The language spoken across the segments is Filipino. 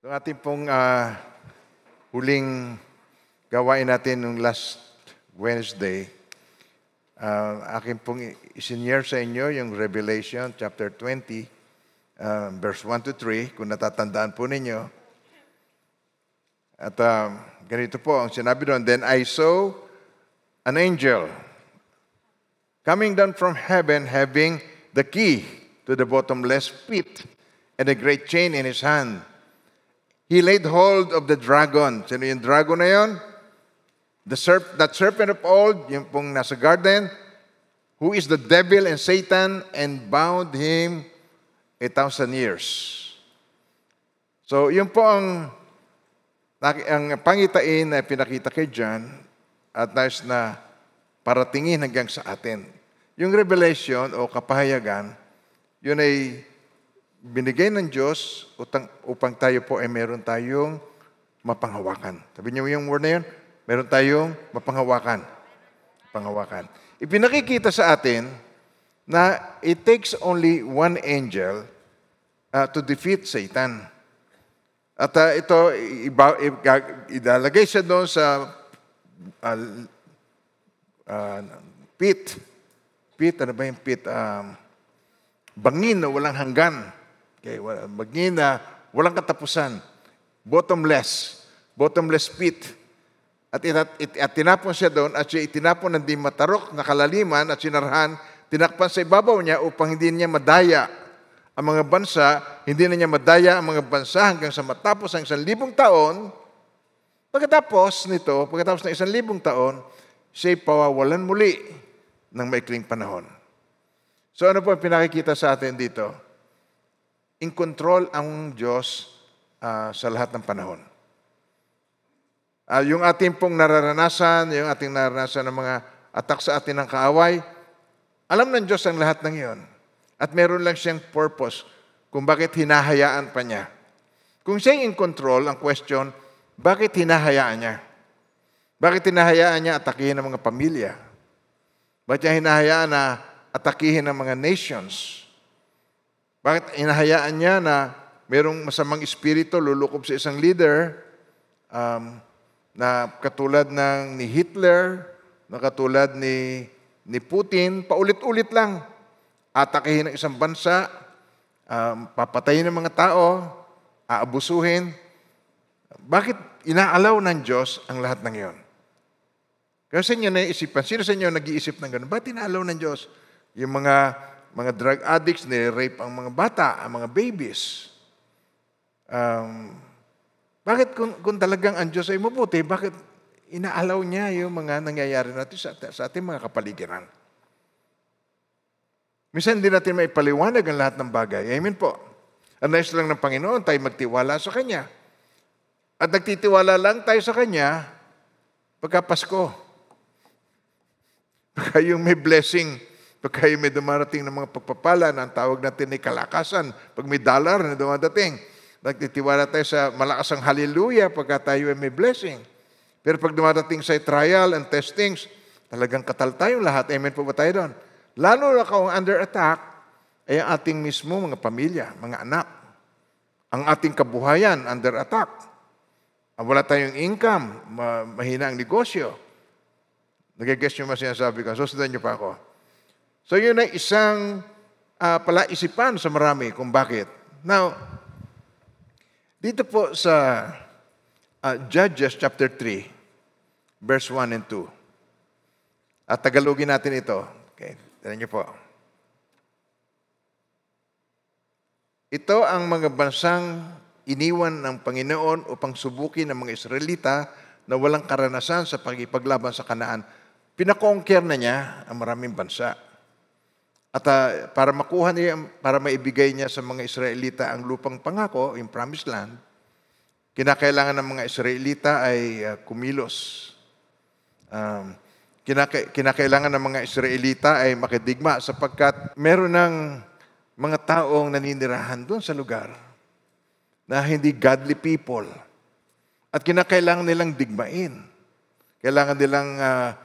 Yung ating pong ah, huling gawain natin nung last Wednesday, ah, akin pong isinyer sa inyo yung Revelation chapter 20, ah, verse 1 to 3, kung natatandaan po ninyo. At ah, ganito po ang sinabi doon, Then I saw an angel coming down from heaven having the key to the bottomless pit and a great chain in his hand. He laid hold of the dragon. Sino yung dragon na yon? The serp that serpent of old, yung pong nasa garden, who is the devil and Satan, and bound him a thousand years. So, yun po ang, ang pangitain na pinakita kay John at nais na paratingin hanggang sa atin. Yung revelation o kapahayagan, yun ay binigay ng Diyos upang, upang tayo po ay meron tayong mapanghawakan. Sabi niyo yung word na yun, meron tayong mapanghawakan. Panghawakan. Ipinakikita sa atin na it takes only one angel uh, to defeat Satan. At uh, ito, iba, iba, idalagay siya doon sa uh, uh, pit. Pit, ano ba yung pit? Um, bangin na walang hanggan. Okay, wala- bangin na walang katapusan. Bottomless. Bottomless pit. At, itat, it, at tinapon siya doon at siya itinapon ng di matarok na kalaliman at sinarhan, tinakpan sa ibabaw niya upang hindi niya madaya ang mga bansa, hindi na niya madaya ang mga bansa hanggang sa matapos ang isang libong taon. Pagkatapos nito, pagkatapos ng isang libong taon, siya'y pawawalan muli ng maikling panahon. So ano po ang pinakikita sa atin dito? In control ang Diyos ah, sa lahat ng panahon. Ah, yung ating pong nararanasan, yung ating nararanasan ng mga atak sa atin ng kaaway, alam ng Diyos ang lahat ng iyon. At meron lang siyang purpose kung bakit hinahayaan pa niya. Kung siya in control, ang question, bakit hinahayaan niya? Bakit hinahayaan niya atakihin ng mga pamilya? Bakit niya hinahayaan na atakihin ng mga nations? Bakit hinahayaan niya na merong masamang espiritu lulukob sa isang leader um, na katulad ng ni Hitler, na katulad ni, ni Putin, paulit-ulit lang. Atakihin ng isang bansa, um, papatayin ng mga tao, aabusuhin. Bakit inaalaw ng Diyos ang lahat ng iyon? Kaya sa inyo naisipan, sino sa inyo nag-iisip ng gano'n? Ba't inaalaw ng Diyos? Yung mga mga drug addicts, nire-rape ang mga bata, ang mga babies. Um, bakit kung, kung talagang ang Diyos ay mabuti, bakit inaalaw niya yung mga nangyayari natin sa, sa ating mga kapaligiran? Minsan hindi natin maipaliwanag ang lahat ng bagay. Amen po. Ang nais lang ng Panginoon, tayo magtiwala sa Kanya. At nagtitiwala lang tayo sa Kanya pagka Pasko. Pagka yung may blessing, pagka yung may dumarating ng mga pagpapala na ang tawag natin ay kalakasan, pag may dollar na dumadating, nagtitiwala tayo sa malakas ang hallelujah pagka tayo ay may blessing. Pero pag dumadating sa trial and testings, talagang katal tayong lahat. Amen po ba tayo doon? Lalo na kung under attack, ay ang ating mismo mga pamilya, mga anak. Ang ating kabuhayan under attack. Ah, Wala tayong income, ma- mahina ang negosyo. Nagigess nyo mas sinasabi ko. Susundan nyo pa ako. So yun ay isang ah, palaisipan sa marami kung bakit. Now, dito po sa ah, Judges chapter 3, verse 1 and 2. At Tagalogin natin ito. Okay, tignan niyo po. Ito ang mga bansang iniwan ng Panginoon upang subukin ng mga Israelita na walang karanasan sa pagipaglaban sa kanaan. Pinakonquer na niya ang maraming bansa. At ah, para makuha niya, para maibigay niya sa mga Israelita ang lupang pangako, yung promised land, kinakailangan ng mga Israelita ay ah, kumilos. Um, kinaka- kinakailangan ng mga Israelita ay makidigma sapagkat meron ng mga taong naninirahan doon sa lugar na hindi godly people. At kinakailangan nilang digmain. Kailangan nilang, ah,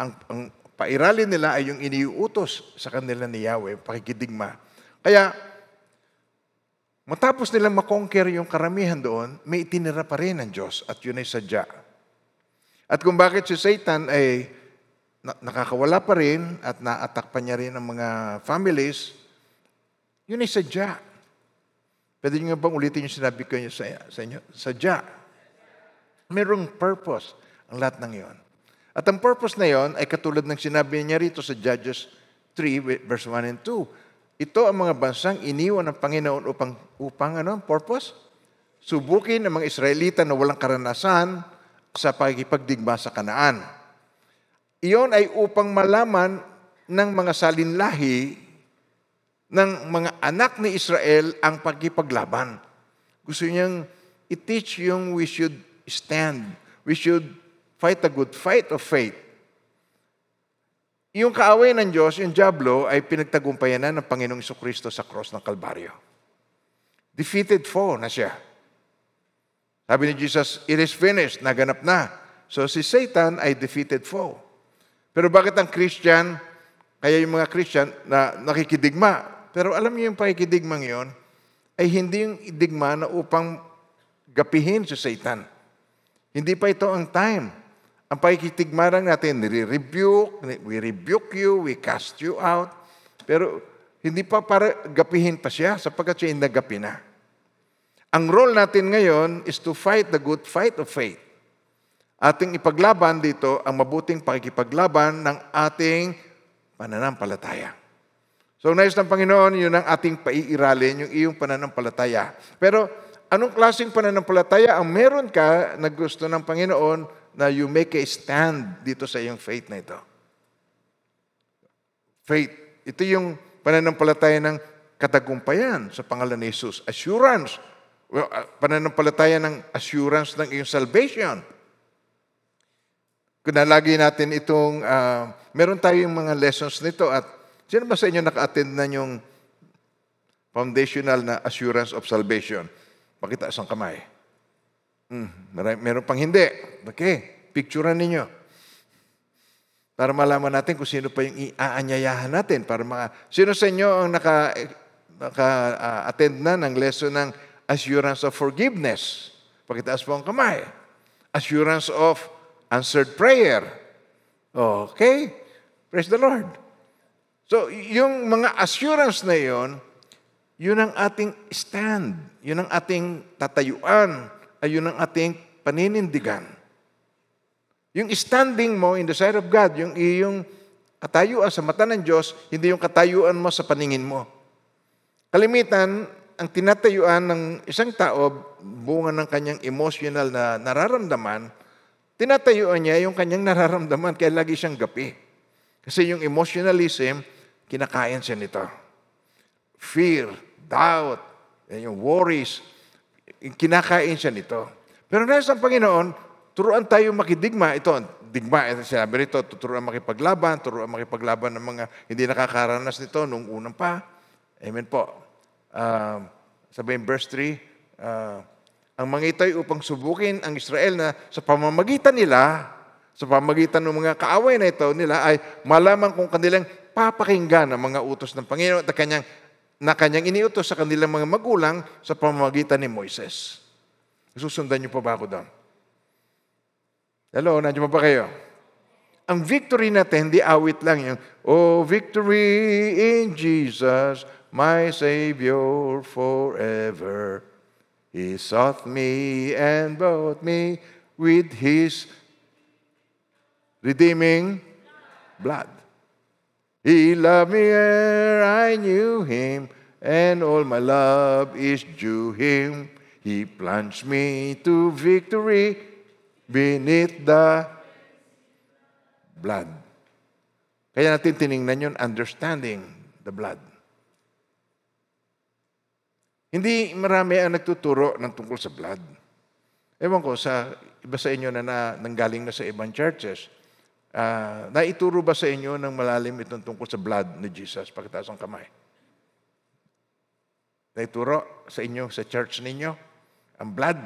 ang, ang pairalin nila ay yung iniuutos sa kanila ni Yahweh, pakikidigma. Kaya, Matapos nilang makonquer yung karamihan doon, may itinira pa rin ng Diyos at yun ay sadya. At kung bakit si Satan ay na- nakakawala pa rin at na-attack pa niya rin ang mga families, yun ay sadya. Pwede nyo nga bang ulitin yung sinabi ko sa, sa inyo? Sadya. Merong purpose ang lahat ng yon. At ang purpose na yon ay katulad ng sinabi niya rito sa Judges 3, verse 1 and 2. Ito ang mga bansang iniwan ng Panginoon upang, upang ano, purpose? Subukin ang mga Israelita na walang karanasan sa pagkipagdigma sa kanaan. Iyon ay upang malaman ng mga salinlahi ng mga anak ni Israel ang pagkipaglaban. Gusto niyang i-teach yung we should stand. We should fight a good fight of faith. Yung kaaway ng Diyos, yung Diablo, ay pinagtagumpayan na ng Panginoong Kristo sa cross ng Kalbaryo. Defeated foe na siya. Sabi ni Jesus, it is finished, naganap na. So si Satan ay defeated foe. Pero bakit ang Christian, kaya yung mga Christian na nakikidigma, pero alam niyo yung pakikidigmang yon ay hindi yung digma na upang gapihin si Satan. Hindi pa ito ang time. Ang pakikitigma lang natin, nire-rebuke, we rebuke you, we cast you out. Pero hindi pa para gapihin pa siya sapagkat siya nagapi na. Ang role natin ngayon is to fight the good fight of faith. Ating ipaglaban dito ang mabuting pakikipaglaban ng ating pananampalataya. So, nais ng Panginoon, yun ang ating paiiralin, yung iyong pananampalataya. Pero, anong klaseng pananampalataya ang meron ka na gusto ng Panginoon na you make a stand dito sa iyong faith na ito? Faith. Ito yung pananampalataya ng katagumpayan sa pangalan ni Jesus. Assurance. Well, uh, pananampalataya ng assurance ng iyong salvation. Kung nalagi natin itong, uh, meron tayong mga lessons nito at sino ba sa inyo naka-attend na yung foundational na assurance of salvation? Pakita isang kamay. Hmm, marami, meron pang hindi. Okay, picturean ninyo. Para malaman natin kung sino pa yung iaanyayahan natin. Para mga, sino sa inyo ang naka, naka-attend na ng lesson ng assurance of forgiveness? Pakitaas po ang kamay. Assurance of answered prayer. Okay? Praise the Lord. So, yung mga assurance na yon, yun ang ating stand. Yun ang ating tatayuan. Ay yun ang ating paninindigan. Yung standing mo in the sight of God, yung iyong katayuan sa mata ng Diyos, hindi yung katayuan mo sa paningin mo. Kalimitan, ang tinatayuan ng isang tao, bunga ng kanyang emotional na nararamdaman, tinatayuan niya yung kanyang nararamdaman, kaya lagi siyang gapi. Kasi yung emotionalism, kinakain siya nito. Fear, doubt, yung worries, kinakain siya nito. Pero nasa Panginoon, turuan tayo makidigma. Ito, digma, ito sinabi rito, turuan makipaglaban, turuan makipaglaban ng mga hindi nakakaranas nito nung unang pa. Amen po. Uh, sabi in verse 3, uh, ang mga ito'y upang subukin ang Israel na sa pamamagitan nila, sa pamamagitan ng mga kaaway na ito nila ay malaman kung kanilang papakinggan ang mga utos ng Panginoon at kanyang, na kanyang iniutos sa kanilang mga magulang sa pamamagitan ni Moises. Susundan niyo pa ba ako doon? Hello, nandiyan pa ba kayo? Ang victory natin, hindi awit lang yung, Oh, victory in Jesus, my Savior forever. He sought me and bought me with His redeeming blood. He loved me ere I knew Him, and all my love is due Him. He plunged me to victory beneath the blood. Kaya natin tiningnan yun, understanding the blood. Hindi marami ang nagtuturo ng tungkol sa blood. Ewan ko, sa iba sa inyo na, na nanggaling na sa ibang churches, uh, naituro ba sa inyo ng malalim itong tungkol sa blood ni Jesus? Pakitaas ang kamay. Naituro sa inyo, sa church ninyo, ang blood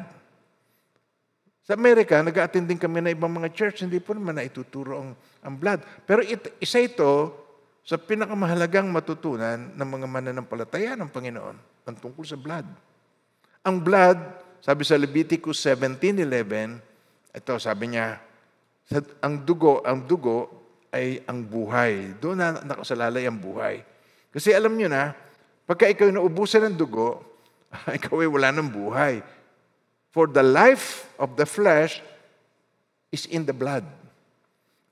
sa Amerika, nag-attend din kami na ibang mga church, hindi po naman na ituturo ang, ang blood. Pero it, isa ito sa pinakamahalagang matutunan ng mga mananampalataya ng Panginoon ang tungkol sa blood. Ang blood, sabi sa Leviticus 17.11, ito sabi niya, sa- ang dugo, ang dugo ay ang buhay. Doon na nakasalalay ang buhay. Kasi alam niyo na, pagka ikaw naubusan ng dugo, ikaw ay wala ng buhay. For the life of the flesh is in the blood.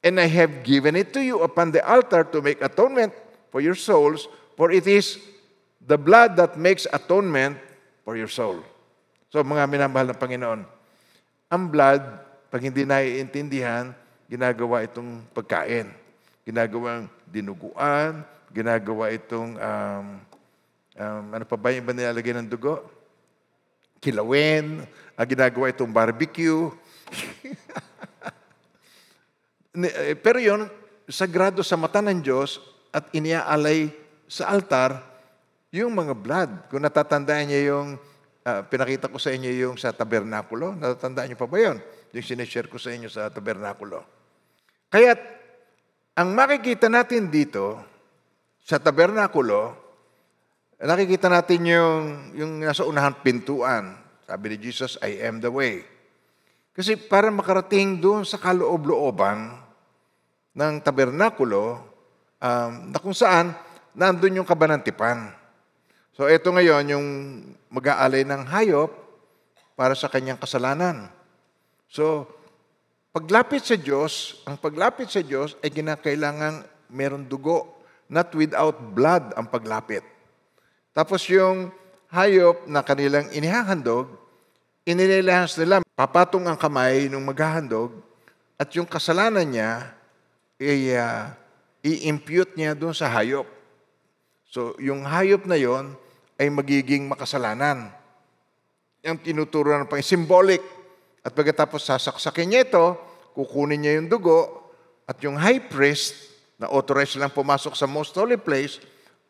And I have given it to you upon the altar to make atonement for your souls, for it is the blood that makes atonement for your soul. So mga minamahal ng Panginoon, ang blood, pag hindi naiintindihan, ginagawa itong pagkain. Ginagawang dinuguan, ginagawa itong, um, um, ano pa ba yung iba nilalagay ng dugo? Kilawin, ah, ginagawa itong barbecue. Eh, Pero yon sagrado sa mata ng Diyos at iniaalay sa altar yung mga blood. Kung natatandaan niyo yung, ah, pinakita ko sa inyo yung sa tabernakulo, natatandaan niyo pa ba yun? Yung sinishare ko sa inyo sa tabernakulo. Kaya ang makikita natin dito sa tabernakulo, nakikita natin yung, yung nasa unahang pintuan. Sabi ni Jesus, I am the way. Kasi para makarating doon sa kaloob-looban ng tabernakulo, um, na kung saan nandun yung kabanantipan. So ito ngayon yung mag-aalay ng hayop para sa kanyang kasalanan. So, paglapit sa Diyos, ang paglapit sa Diyos ay kinakailangan meron dugo, not without blood ang paglapit. Tapos yung hayop na kanilang inihahandog, inililahas nila, papatong ang kamay nung maghahandog, at yung kasalanan niya, ay, ah, i-impute niya doon sa hayop. So, yung hayop na yon ay magiging makasalanan. Yung tinuturo ng pang symbolic. At pagkatapos sasaksakin niya ito, kukunin niya yung dugo, at yung high priest, na authorized lang pumasok sa most holy place,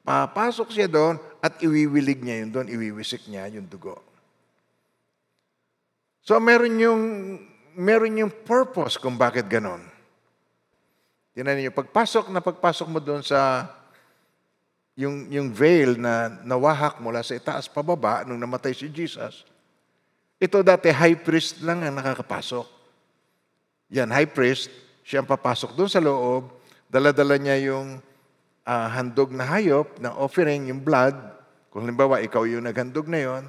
papasok siya doon at iwiwilig niya yun doon, iwiwisik niya yung dugo. So meron yung, meron yung purpose kung bakit ganon. Tinan niyo, pagpasok na pagpasok mo doon sa yung, yung veil na nawahak mula sa itaas pababa nung namatay si Jesus, ito dati high priest lang ang nakakapasok. Yan, high priest, siya ang papasok doon sa loob, dala-dala niya yung ah, handog na hayop, na offering, yung blood. Kung halimbawa, ikaw yung naghandog na yon.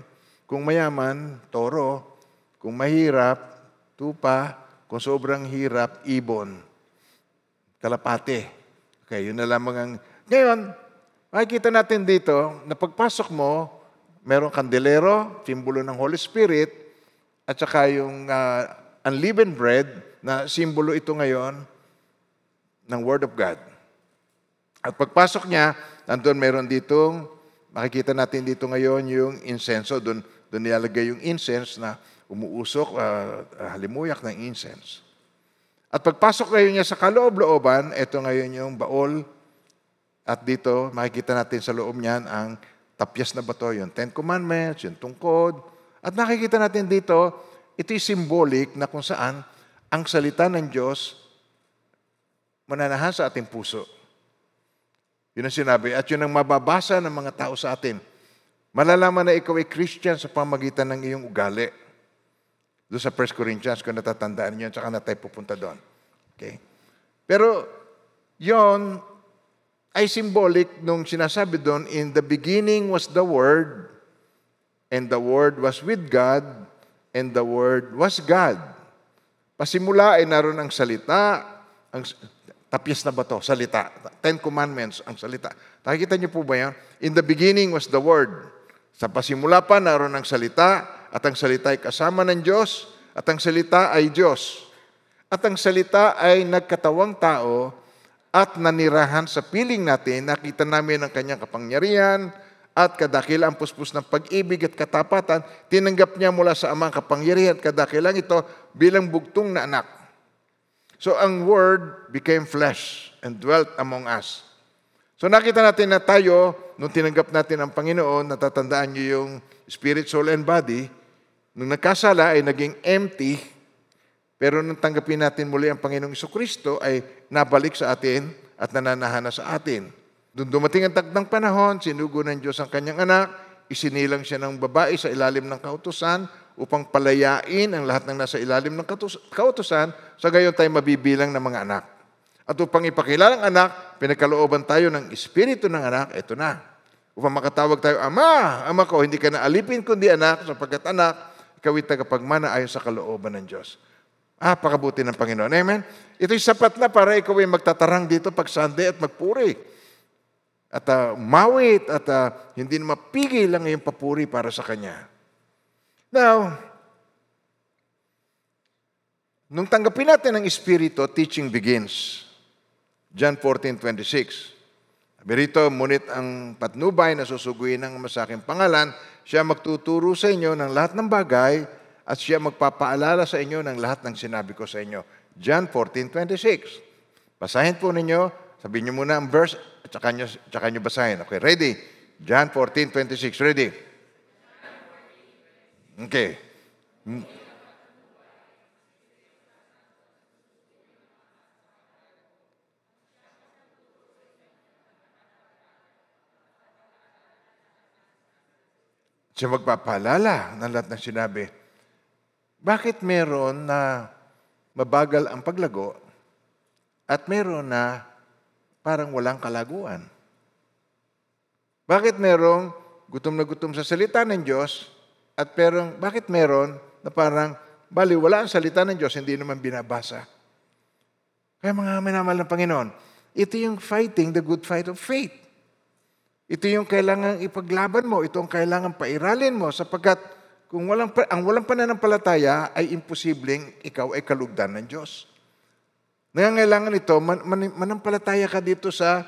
Kung mayaman, toro. Kung mahirap, tupa. Kung sobrang hirap, ibon. Kalapate. Okay, yun na lamang ang... Ngayon, makikita natin dito na pagpasok mo, merong kandelero, simbolo ng Holy Spirit, at saka yung ah, unleavened bread, na simbolo ito ngayon ng Word of God. At pagpasok niya, nandun meron ditong, makikita natin dito ngayon yung incenso, doon, doon nilalagay yung incense na umuusok, ah, halimuyak ng incense. At pagpasok ngayon niya sa kaloob-looban, ito ngayon yung baol. At dito, makikita natin sa loob niyan ang tapyas na bato, yung Ten Commandments, yung tungkod. At nakikita natin dito, ito'y symbolic na kung saan ang salita ng Diyos mananahan sa ating puso. Yun ang sinabi. At yun ang mababasa ng mga tao sa atin. Malalaman na ikaw ay Christian sa pamagitan ng iyong ugali. Doon sa 1 Corinthians, kung natatandaan niyo, tsaka na tayo pupunta doon. Okay? Pero, yon ay symbolic nung sinasabi doon, in the beginning was the Word, and the Word was with God, and the Word was God. Pasimula ay naroon ang salita, ang tapyas na bato, salita. Ten Commandments, ang salita. Nakikita niyo po ba yan? In the beginning was the Word. Sa pasimula pa, naroon ang salita, at ang salita ay kasama ng Diyos, at ang salita ay Diyos. At ang salita ay nagkatawang tao at nanirahan sa piling natin, nakita namin ang kanyang kapangyarihan at kadakila ang puspos ng pag-ibig at katapatan, tinanggap niya mula sa amang kapangyarihan at kadakilang ito bilang bugtong na anak. So ang Word became flesh and dwelt among us. So nakita natin na tayo, nung tinanggap natin ang Panginoon, natatandaan niyo yung spirit, soul, and body, nung nagkasala ay naging empty, pero nung tanggapin natin muli ang Panginoong Kristo ay nabalik sa atin at nananahana sa atin. Doon dumating ang takdang panahon, sinugo ng Diyos ang kanyang anak, isinilang siya ng babae sa ilalim ng kautusan upang palayain ang lahat ng nasa ilalim ng kautus- kautusan, sa gayon tayo mabibilang ng mga anak. At upang ipakilala ang anak, pinagkalooban tayo ng espiritu ng anak, ito na. Upang makatawag tayo, Ama, Ama ko, hindi ka na alipin kundi anak, sapagkat anak, ikaw ay tagapagmana ayon sa kalooban ng Diyos. Ah, pakabuti ng Panginoon. Amen? Ito'y sapat na para ikaw ay magtatarang dito pag Sunday at magpuri. At uh, mawit at ah, hindi na mapigil ang iyong papuri para sa Kanya. Now, nung tanggapin natin ang Espiritu, teaching begins. John 14:26. Sabi rito, ngunit ang patnubay na susuguin ng masaking pangalan, siya magtuturo sa inyo ng lahat ng bagay at siya magpapaalala sa inyo ng lahat ng sinabi ko sa inyo. John 14:26. Basahin po ninyo, sabihin niyo muna ang verse at saka nyo, saka nyo basahin. Okay, ready? John 14:26. Ready? Okay. Siya magpapaalala ng lahat ng sinabi. Bakit meron na mabagal ang paglago at meron na parang walang kalaguan? Bakit merong gutom na gutom sa salita ng Diyos at perong, bakit meron na parang bali wala ang salita ng Diyos, hindi naman binabasa? Kaya mga minamahal ng Panginoon, ito yung fighting the good fight of faith. Ito yung kailangan ipaglaban mo, ito ang kailangan pairalin mo sapagkat kung walang, ang walang pananampalataya ay imposibleng ikaw ay kalugdan ng Diyos. Nangangailangan ito, man, man, manampalataya ka dito sa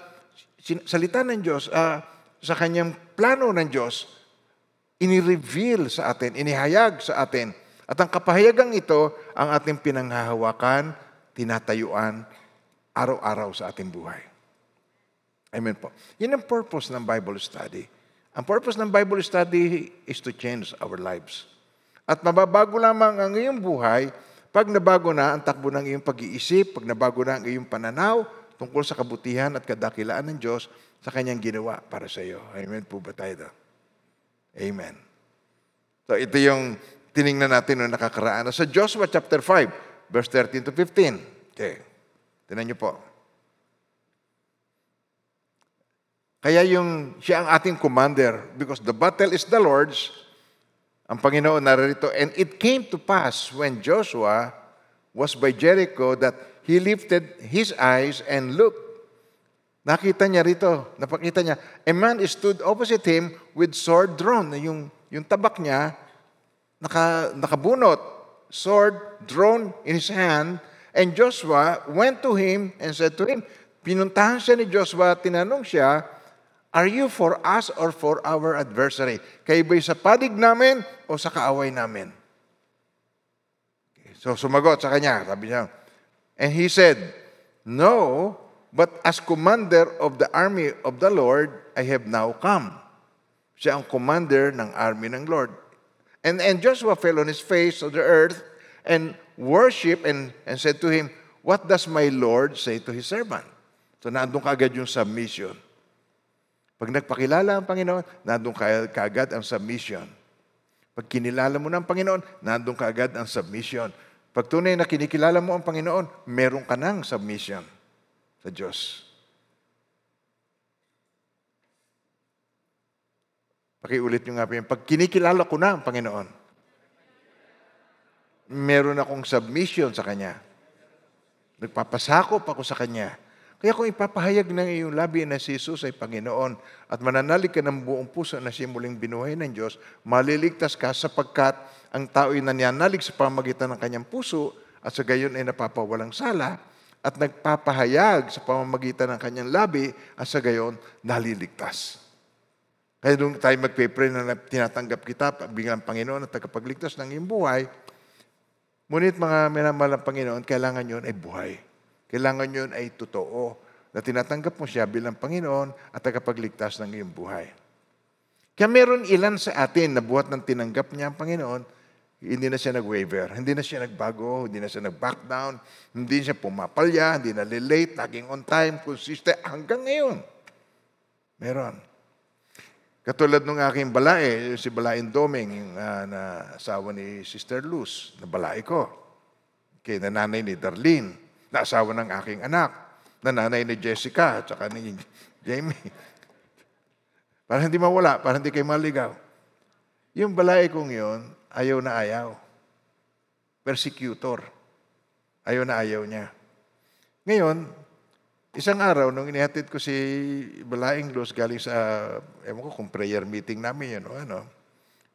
salita ng Diyos, ah, sa kanyang plano ng Diyos, inireveal sa atin, inihayag sa atin. At ang kapahayagang ito, ang ating pinanghahawakan, tinatayuan, araw-araw sa ating buhay. Amen po. Yun ang purpose ng Bible study. Ang purpose ng Bible study is to change our lives. At mababago lamang ang iyong buhay pag nabago na ang takbo ng iyong pag-iisip, pag nabago na ang iyong pananaw tungkol sa kabutihan at kadakilaan ng Diyos sa kanyang ginawa para sa iyo. Amen po ba tayo doon? Amen. So ito yung tiningnan natin noong nakakaraan. Sa Joshua chapter 5, verse 13 to 15. Okay. Tinan niyo po. Kaya yung siya ang ating commander because the battle is the Lord's. Ang Panginoon narito, and it came to pass when Joshua was by Jericho that he lifted his eyes and looked. Nakita niya rito, napakita niya, a man stood opposite him with sword drawn. Yung, yung tabak niya, naka, nakabunot, sword drawn in his hand, and Joshua went to him and said to him, pinuntahan siya ni Joshua, tinanong siya, Are you for us or for our adversary? Kayo ba'y sa padig namin o sa kaaway namin? So sumagot sa kanya, sabi niya, and he said, No, but as commander of the army of the Lord, I have now come. Siya ang commander ng army ng Lord. And, and Joshua fell on his face to the earth and worship and, and said to him, What does my Lord say to his servant? So nandun kaagad yung submission. Pag nagpakilala ang Panginoon, nandun ka kaagad ang submission. Pag kinilala mo na ang Panginoon, nandun kaagad ang submission. Pag tunay na kinikilala mo ang Panginoon, meron ka ng submission sa Diyos. Pakiulit nyo nga po yun. Pag kinikilala ko na ang Panginoon, meron akong submission sa Kanya. Nagpapasakop ako sa Kanya. Kaya kung ipapahayag ng iyong labi na si Jesus ay Panginoon at mananalig ka ng buong puso na siya muling binuhay ng Diyos, maliligtas ka sapagkat ang tao ay nananalig sa pamagitan ng kanyang puso at sa gayon ay napapawalang sala at nagpapahayag sa pamamagitan ng kanyang labi at sa gayon naliligtas. Kaya nung tayo magpe-pray na tinatanggap kita bilang Panginoon at tagapagligtas ng iyong buhay, ngunit mga minamalang Panginoon, kailangan yun ay buhay. Kailangan yun ay totoo na tinatanggap mo siya bilang Panginoon at tagapagligtas ng iyong buhay. Kaya meron ilan sa atin na buhat ng tinanggap niya ang Panginoon, hindi na siya nag-waver, hindi na siya nagbago, hindi na siya nag-back down, hindi siya pumapalya, hindi na late, laging on time, consistent, hanggang ngayon. Meron. Katulad ng aking balae, si Balain Doming, ah, na asawa ni Sister Luz, na balae ko. Okay, na nanay ni Darlene, na asawa ng aking anak, na nanay ni Jessica, at saka ni Jamie. Para hindi mawala, para hindi kayo maligaw. Yung balae kong yun, ayaw na ayaw. Persecutor. Ayaw na ayaw niya. Ngayon, isang araw, nung inihatid ko si Balaing Luz galing sa, ewan ko kung prayer meeting namin yun o ano,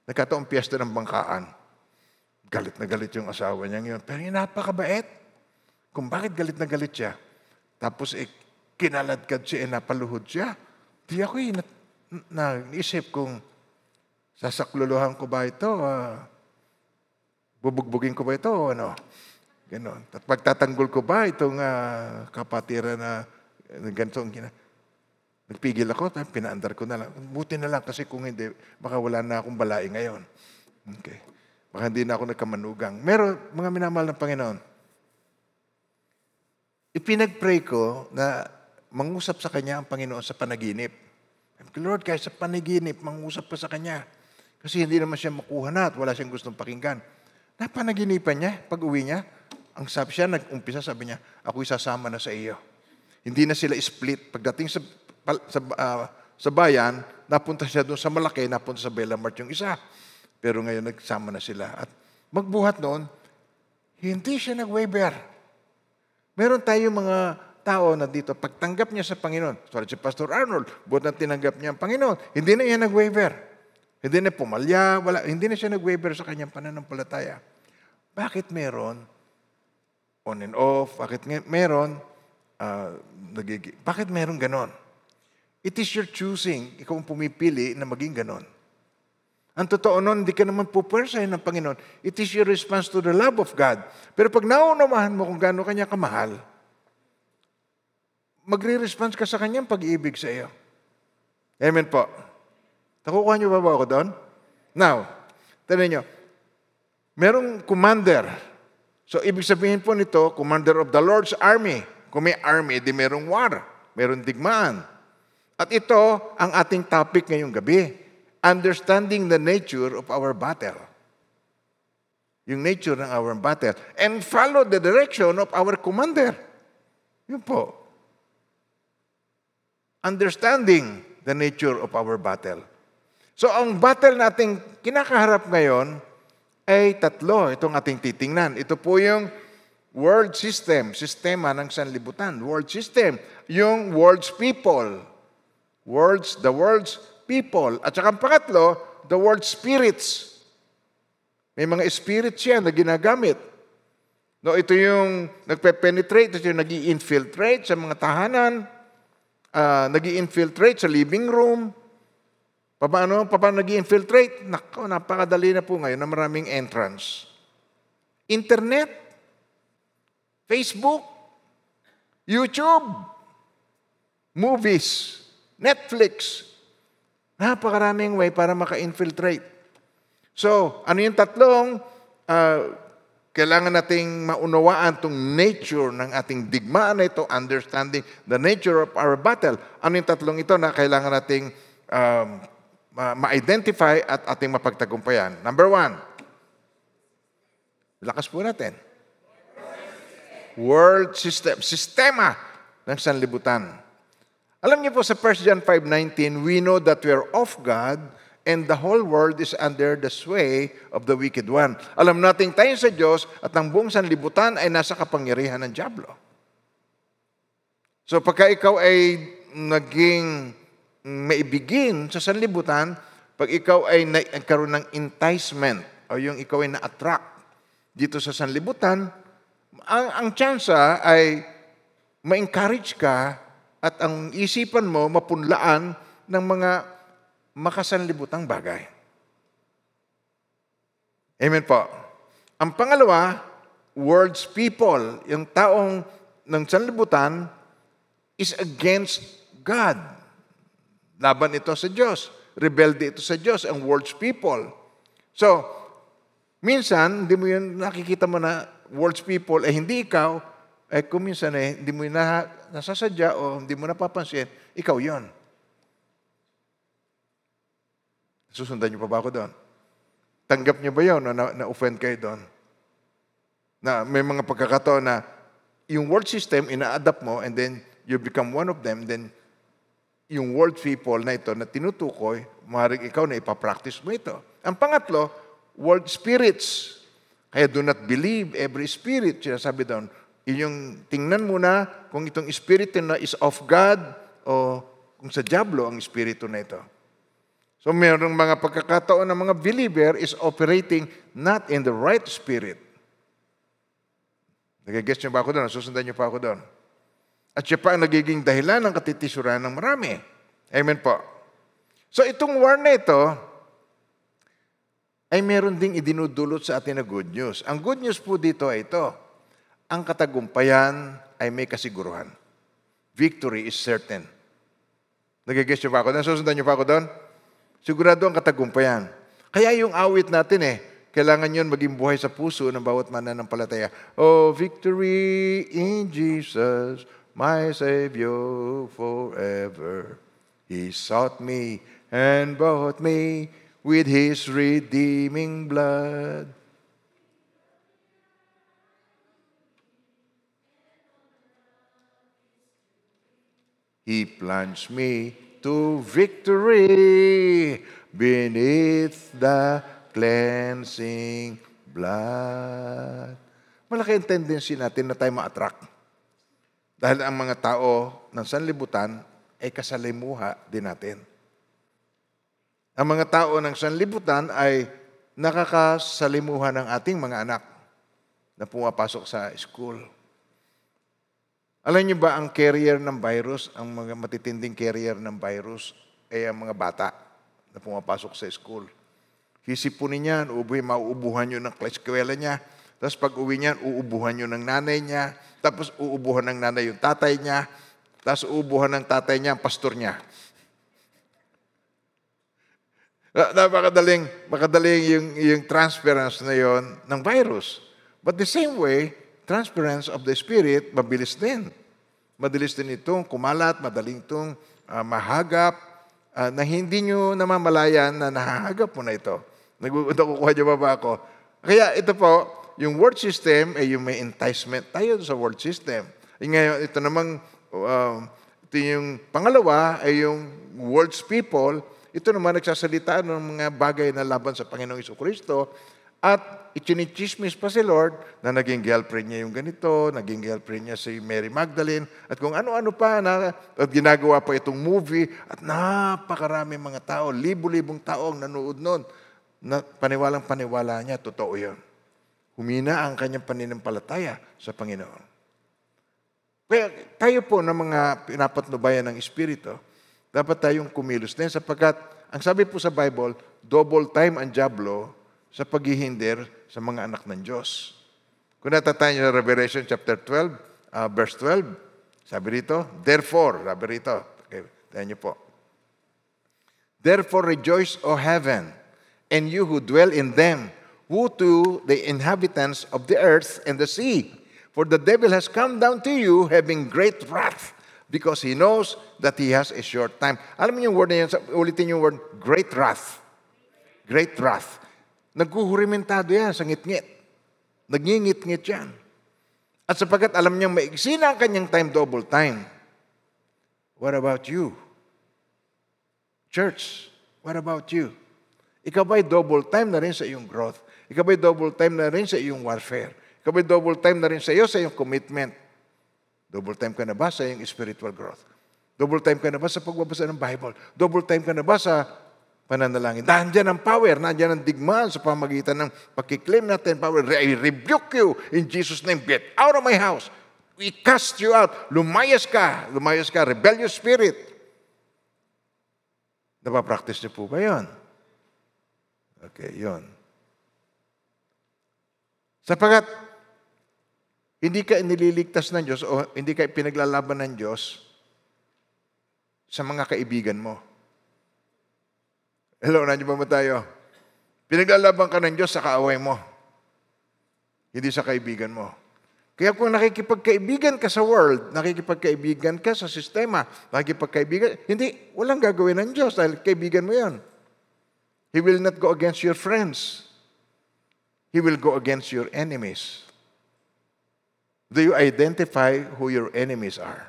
nagkataong piyesta ng bangkaan. Galit na galit yung asawa niya yun. Pero yung napakabait. Kung bakit galit na galit siya. Tapos eh, kinaladkad siya, eh, napaluhod siya. Di ako eh, na, na, naisip kung sasakluluhan ko ba ito, ah, bubugbugin ko ba ito, ano? Ganon. At pagtatanggol ko ba itong ah, kapatiran na uh, ganito ang gina... Nagpigil ako, pinaandar ko na lang. Buti na lang kasi kung hindi, baka wala na akong balai ngayon. Okay. Baka hindi na ako nagkamanugang. Meron, mga minamahal ng Panginoon, ipinag-pray ko na mangusap sa Kanya ang Panginoon sa panaginip. Lord, kahit sa panaginip, mangusap ka sa Kanya. Kasi hindi naman siya makuha na at wala siyang gustong pakinggan. Napanaginipan niya, pag uwi niya, ang sabi siya, nag-umpisa, sabi niya, ako'y sasama na sa iyo. Hindi na sila split. Pagdating sa, sa, ah, sa bayan, napunta siya doon sa malaki, napunta sa Bellamart yung isa. Pero ngayon, nagsama na sila. At magbuhat noon, hindi siya nag-waiver. Meron tayong mga tao na dito, pagtanggap niya sa Panginoon, sorry si Pastor Arnold, buot na tinanggap niya ang Panginoon, hindi na niya nag-waiver. Hindi na pumalya, wala, hindi na siya nag-waiver sa kanyang pananampalataya. Bakit meron? On and off, bakit meron? ah, nagigi- bakit meron ganon? It is your choosing. Ikaw ang pumipili na maging ganon. Ang totoo nun, hindi ka naman pupwersahin ng Panginoon. It is your response to the love of God. Pero pag naunawahan mo kung gaano kanya kamahal, magre-response ka sa kanyang pag-ibig sa iyo. Amen po. Nakukuha niyo ba ba ako doon? Now, tanin niyo, merong commander. So, ibig sabihin po nito, commander of the Lord's army. Kung may army, di merong war. Merong digmaan. At ito ang ating topic ngayong gabi. Understanding the nature of our battle. Yung nature ng our battle. And follow the direction of our commander. Yun po. Understanding the nature of our battle. So ang battle nating kinakaharap ngayon ay tatlo. Itong ating titingnan. Ito po yung world system, sistema ng sanlibutan. World system. Yung world's people. World's, the world's people. At saka ang pangatlo, the world's spirits. May mga spirits yan na ginagamit. No, ito yung nagpe-penetrate, ito yung nag infiltrate sa mga tahanan, uh, nag infiltrate sa living room. Paano, paano nag infiltrate Nako, napakadali na po ngayon na maraming entrance. Internet, Facebook, YouTube, movies, Netflix. Napakaraming way para maka-infiltrate. So, ano yung tatlong uh, kailangan nating maunawaan itong nature ng ating digmaan na ito, understanding the nature of our battle. Ano yung tatlong ito na kailangan nating um, ma- ma-identify at ating mapagtagumpayan? Number one, lakas po natin. World system, sistema ng sanlibutan. Alam niyo po sa 1 John 5.19, we know that we are of God and the whole world is under the sway of the wicked one. Alam nating tayo sa Diyos at ang buong sanlibutan ay nasa kapangyarihan ng Diablo. So pagka ikaw ay naging maibigin sa sanlibutan, pag ikaw ay nagkaroon ng enticement o yung ikaw ay na-attract dito sa sanlibutan, ang, ang tsansa ay ma-encourage ka at ang isipan mo mapunlaan ng mga makasanlibutang bagay. Amen po. Ang pangalawa, world's people, yung taong ng sanlibutan is against God. Laban ito sa Diyos. Rebelde ito sa Diyos, ang world's people. So, minsan, hindi mo yun nakikita mo na world's people, eh hindi ikaw, eh kung minsan eh, hindi mo na, nasasadya o hindi mo napapansin, ikaw yon. Susundan niyo pa ba ako doon? Tanggap niyo ba yun na, na, na-offend kayo doon? Na may mga pagkakataon na yung world system, ina-adapt mo and then you become one of them, then yung world people na ito na tinutukoy, maaaring ikaw na ipapractice mo ito. Ang pangatlo, world spirits. Kaya do not believe every spirit, sinasabi doon. Yung tingnan mo na kung itong espiritu na is of God o kung sa Diablo ang espiritu na ito. So mayroong mga pagkakataon na mga believer is operating not in the right spirit. Nagigets niyo ba ako doon? Susundan niyo pa ako doon. At siya pa ang nagiging dahilan ng katitisuran ng marami. Amen po. So itong war na ito, ay meron ding idinudulot sa atin na good news. Ang good news po dito ay ito. Ang katagumpayan ay may kasiguruhan. Victory is certain. Nagigets niyo pa ako doon? Susundan niyo pa ako doon? Sigurado ang katagumpayan. Kaya yung awit natin eh, kailangan yun maging buhay sa puso ng bawat mananampalataya. Oh, victory in Jesus, my Savior forever. He sought me and bought me with His redeeming blood. He plunged me to victory beneath the cleansing blood. Malaki ang tendency natin na tayo ma-attract. Dahil ang mga tao ng sanlibutan ay kasalimuha din natin. Ang mga tao ng sanlibutan ay nakakasalimuha ng ating mga anak na pumapasok sa school. Alam niyo ba ang carrier ng virus, ang mga matitinding carrier ng virus ay ang mga bata na pumapasok sa school. Hisipunin niyan, ubuhin, mauubuhan niyo ng eskwela niya. Tapos pag uwi niyan, uubuhan niyo ng nanay niya. Tapos uubuhan ng nanay yung tatay niya. Tapos uubuhan ng tatay niya ang pastor niya. Napakadaling, makadaling yung, yung transference na yon ng virus. But the same way, transference of the Spirit, mabilis din. Madalis din itong kumalat, madaling itong uh, mahagap, uh, na hindi nyo namamalayan na nahahagap mo na ito. Nakukuha niyo ba ba ako? Kaya ito po, yung word system ay yung may enticement tayo sa word system. E ngayon, ito namang, uh, ito yung pangalawa ay yung world's people, ito naman nagsasalita ng mga bagay na laban sa Panginoong Iso Kristo at ichinichismis pa si Lord na naging girlfriend niya yung ganito, naging girlfriend niya si Mary Magdalene, at kung ano-ano pa, na, at ginagawa pa itong movie, at napakarami mga tao, libo-libong tao ang nanood noon, na paniwalang paniwala niya, totoo yun. Humina ang kanyang paninampalataya sa Panginoon. Kaya tayo po ng mga pinapatnubayan ng Espiritu, dapat tayong kumilos din sapagkat ang sabi po sa Bible, double time ang Diablo sa paghihinder sa mga anak ng Diyos. Kung natatay niyo sa Revelation chapter 12, uh, verse 12, sabi rito, Therefore, sabi rito, okay, tayo niyo po. Therefore rejoice, O heaven, and you who dwell in them, who to the inhabitants of the earth and the sea. For the devil has come down to you having great wrath, because he knows that he has a short time. Alam mo yung word na yun, ulitin yung word, great wrath. Great wrath. Nagkuhurimentado yan sa ngit-ngit. Nagngingit-ngit yan. At sapagat alam niyang maigsi na ang kanyang time, double time. What about you? Church, what about you? Ikaw ba'y double time na rin sa iyong growth? Ikaw ba'y double time na rin sa iyong warfare? Ikaw ba'y double time na rin sa iyo sa iyong commitment? Double time ka na ba sa iyong spiritual growth? Double time ka na ba sa pagbabasa ng Bible? Double time ka na ba sa pananalangin. Nandiyan ang power, nandiyan ang digmaan sa pamagitan ng pagkiklaim natin power. I rebuke you in Jesus' name. Get out of my house. We cast you out. Lumayas ka. Lumayas ka. Rebellious spirit. Napapractice niyo po ba yun? Okay, yun. Sapagat, hindi ka nililigtas ng Diyos o hindi ka pinaglalaban ng Diyos sa mga kaibigan mo. Hello, nandiyan ba tayo? Pinaglalaban ka ng Diyos sa kaaway mo. Hindi sa kaibigan mo. Kaya kung nakikipagkaibigan ka sa world, nakikipagkaibigan ka sa sistema, nakikipagkaibigan, hindi, walang gagawin ng Diyos dahil kaibigan mo yan. He will not go against your friends. He will go against your enemies. Do you identify who your enemies are?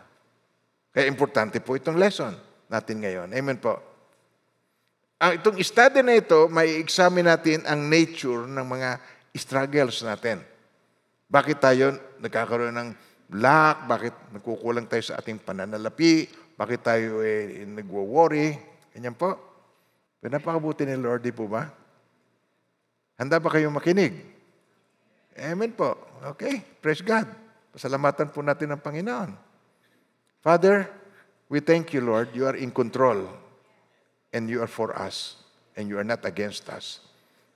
Kaya importante po itong lesson natin ngayon. Amen po. Ang itong study na ito, may examine natin ang nature ng mga struggles natin. Bakit tayo nagkakaroon ng lack? Bakit nagkukulang tayo sa ating pananalapi? Bakit tayo eh, nagwo-worry? Ganyan po. Pero ni Lord, di po ba? Handa ba kayong makinig? Amen po. Okay, praise God. Pasalamatan po natin ang Panginoon. Father, we thank you, Lord. You are in control. And you are for us. And you are not against us.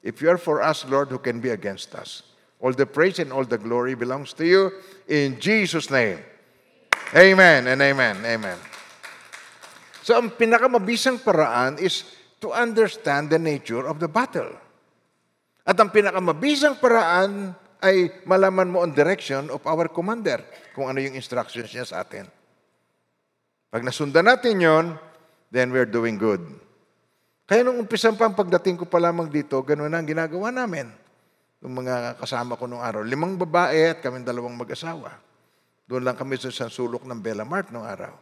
If you are for us, Lord, who can be against us? All the praise and all the glory belongs to you. In Jesus' name. Amen and amen. Amen. So ang pinakamabisang paraan is to understand the nature of the battle. At ang pinakamabisang paraan ay malaman mo ang direction of our commander, kung ano yung instructions niya sa atin. Pag nasundan natin yon, then we're doing good. Kaya nung umpisan pa pagdating ko pa lamang dito, ganun na ang ginagawa namin. Yung mga kasama ko nung araw. Limang babae at kami dalawang mag-asawa. Doon lang kami sa sulok ng Bella Mart nung araw.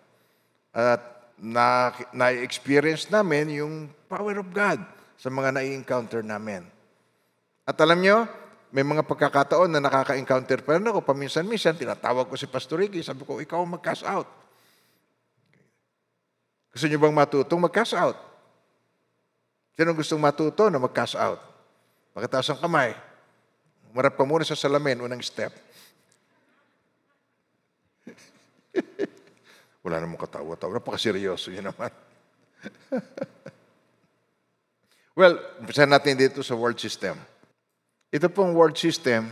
At na, na-experience namin yung power of God sa mga na-encounter namin. At alam nyo, may mga pagkakataon na nakaka-encounter pa rin ako. Paminsan-minsan, tinatawag ko si Pastor Ricky. Sabi ko, ikaw mag-cash out. Gusto nyo bang matutong mag-cash out? Sino gustong matuto na mag-cash out? Pakitaas ang kamay. Umarap ka muna sa salamin, unang step. Wala namang katawa-tawa. Napakaseryoso yun naman. well, umpisahan natin dito sa world system. Ito pong world system,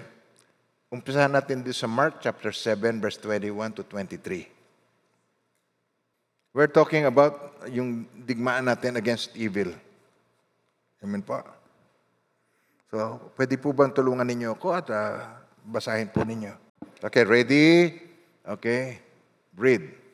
umpisahan natin dito sa Mark chapter 7, verse 21 to 23. We're talking about yung digmaan natin against evil. Amen po. So, pwede po bang tulungan ninyo ako at uh, basahin po ninyo? Okay, ready? Okay, read.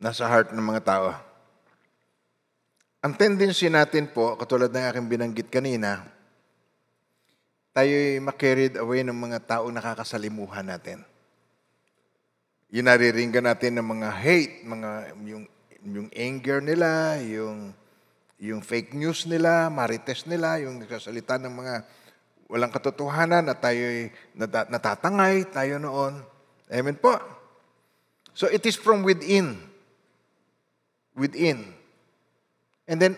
Nasa heart ng mga tao. Ang tendency natin po, katulad ng aking binanggit kanina, tayo'y makarried away ng mga tao nakakasalimuhan natin. Yung nariringgan natin ng mga hate, mga, yung, yung anger nila, yung, yung fake news nila, marites nila, yung nagsasalita ng mga walang katotohanan na tayo'y natatangay tayo noon. Amen po. So it is from within within. And then,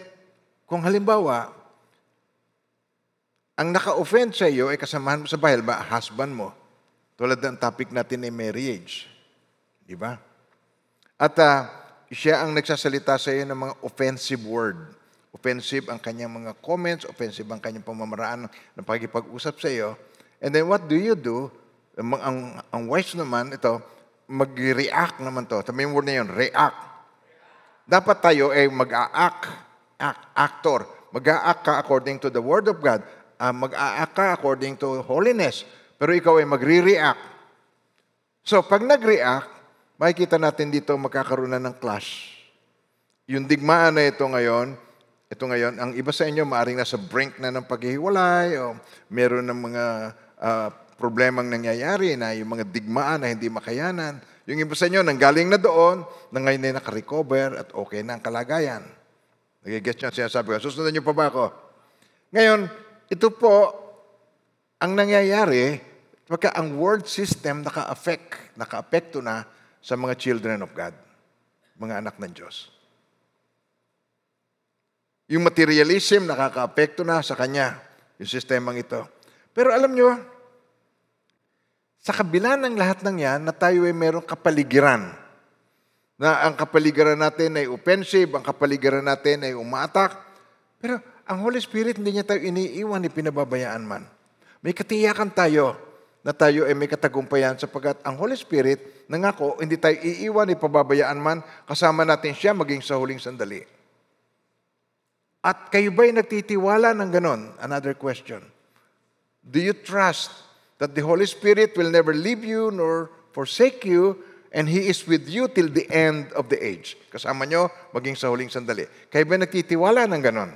kung halimbawa, ang naka-offend sa iyo ay kasamahan mo sa bahay, ba, husband mo. Tulad ng topic natin ay marriage. Di ba? At uh, siya ang nagsasalita sa iyo ng mga offensive word. Offensive ang kanyang mga comments, offensive ang kanyang pamamaraan ng pagkipag-usap sa iyo. And then what do you do? Ang, ang, ang wise naman, ito, mag-react naman to. Sabihin mo na yun, react dapat tayo ay mag-a-act, act, actor. Mag-a-act ka according to the Word of God. Uh, mag-a-act ka according to holiness. Pero ikaw ay magre-react. So, pag nag-react, makikita natin dito magkakaroon na ng clash. Yung digmaan na ito ngayon, ito ngayon, ang iba sa inyo maaring nasa brink na ng paghihiwalay o meron ng mga uh, problemang nangyayari na yung mga digmaan na hindi makayanan. Yung iba sa inyo, nanggaling na doon, na ngayon ay nakarecover at okay na ang kalagayan. Nagigets nyo sinasabi ko. Susundan nyo pa ba ako? Ngayon, ito po, ang nangyayari, pagka ang world system naka-affect, naka-apekto na sa mga children of God, mga anak ng Diyos. Yung materialism, nakaka-apekto na sa Kanya, yung sistemang ito. Pero alam nyo, sa kabila ng lahat ng yan, na tayo ay merong kapaligiran. Na ang kapaligiran natin ay offensive, ang kapaligiran natin ay umaatak. Pero ang Holy Spirit hindi niya tayo iniiwan ni pinababayaan man. May katiyakan tayo na tayo ay may katagumpayan sapagkat ang Holy Spirit, nangako, hindi tayo iiwan, ipababayaan man, kasama natin siya maging sa huling sandali. At kayo ba'y nagtitiwala ng ganon? Another question. Do you trust that the Holy Spirit will never leave you nor forsake you and He is with you till the end of the age? Kasama nyo, maging sa huling sandali. Kayo ba'y nagtitiwala ng ganon?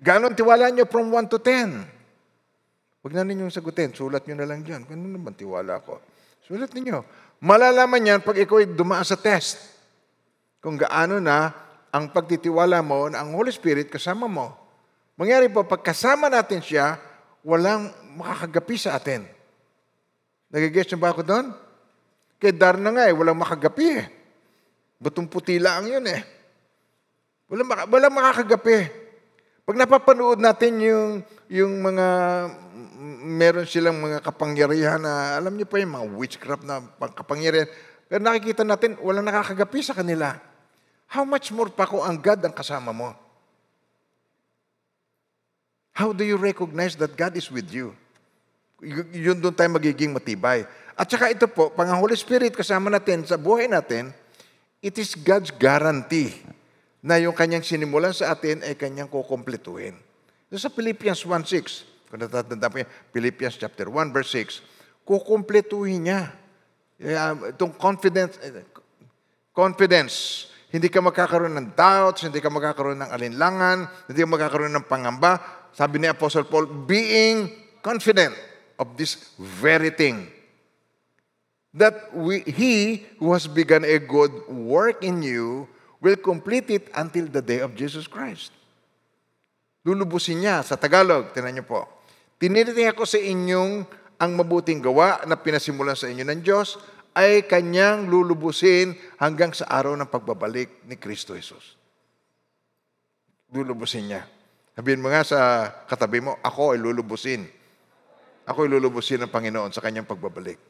Ganon tiwala nyo from 1 to 10? Huwag na ninyong sagutin. Sulat nyo na lang dyan. Ano naman tiwala ko? Sulat ninyo. Malalaman yan pag ikaw ay dumaan sa test. Kung gaano na ang pagtitiwala mo na ang Holy Spirit kasama mo. Mangyari po, pag kasama natin siya, walang makakagapi sa atin. Nagigets niyo ba ako doon? Kay Dar na nga eh, walang makagapi eh. Butong puti lang yun eh. Walang, maka- walang makakagapi. Pag napapanood natin yung, yung mga, meron silang mga kapangyarihan na, alam niyo pa yung mga witchcraft na pang- kapangyarihan, pero nakikita natin, walang nakakagapi sa kanila. How much more pa kung ang God ang kasama mo? How do you recognize that God is with you? Yun doon tayo magiging matibay. At saka ito po, pag ang Holy Spirit kasama natin sa buhay natin, it is God's guarantee na yung kanyang sinimulan sa atin ay kanyang kukumpletuhin. Sa Philippians 1.6, kung natatanda po yan, Philippians chapter 1 verse 6, kukumpletuhin niya. Kaya, Itong confidence, eh, confidence, hindi ka magkakaroon ng doubts, hindi ka magkakaroon ng alinlangan, hindi ka magkakaroon ng pangamba. Sabi ni Apostle Paul, being confident of this very thing, that we, he who has begun a good work in you will complete it until the day of Jesus Christ. Lulubusin niya sa Tagalog, tinan niyo po. Tiniriting ako sa inyong ang mabuting gawa na pinasimulan sa inyo ng Diyos ay kanyang lulubusin hanggang sa araw ng pagbabalik ni Kristo Jesus. Lulubusin niya. Sabihin mo nga sa katabi mo, ako ay lulubusin. Ako ay lulubusin ng Panginoon sa kanyang pagbabalik.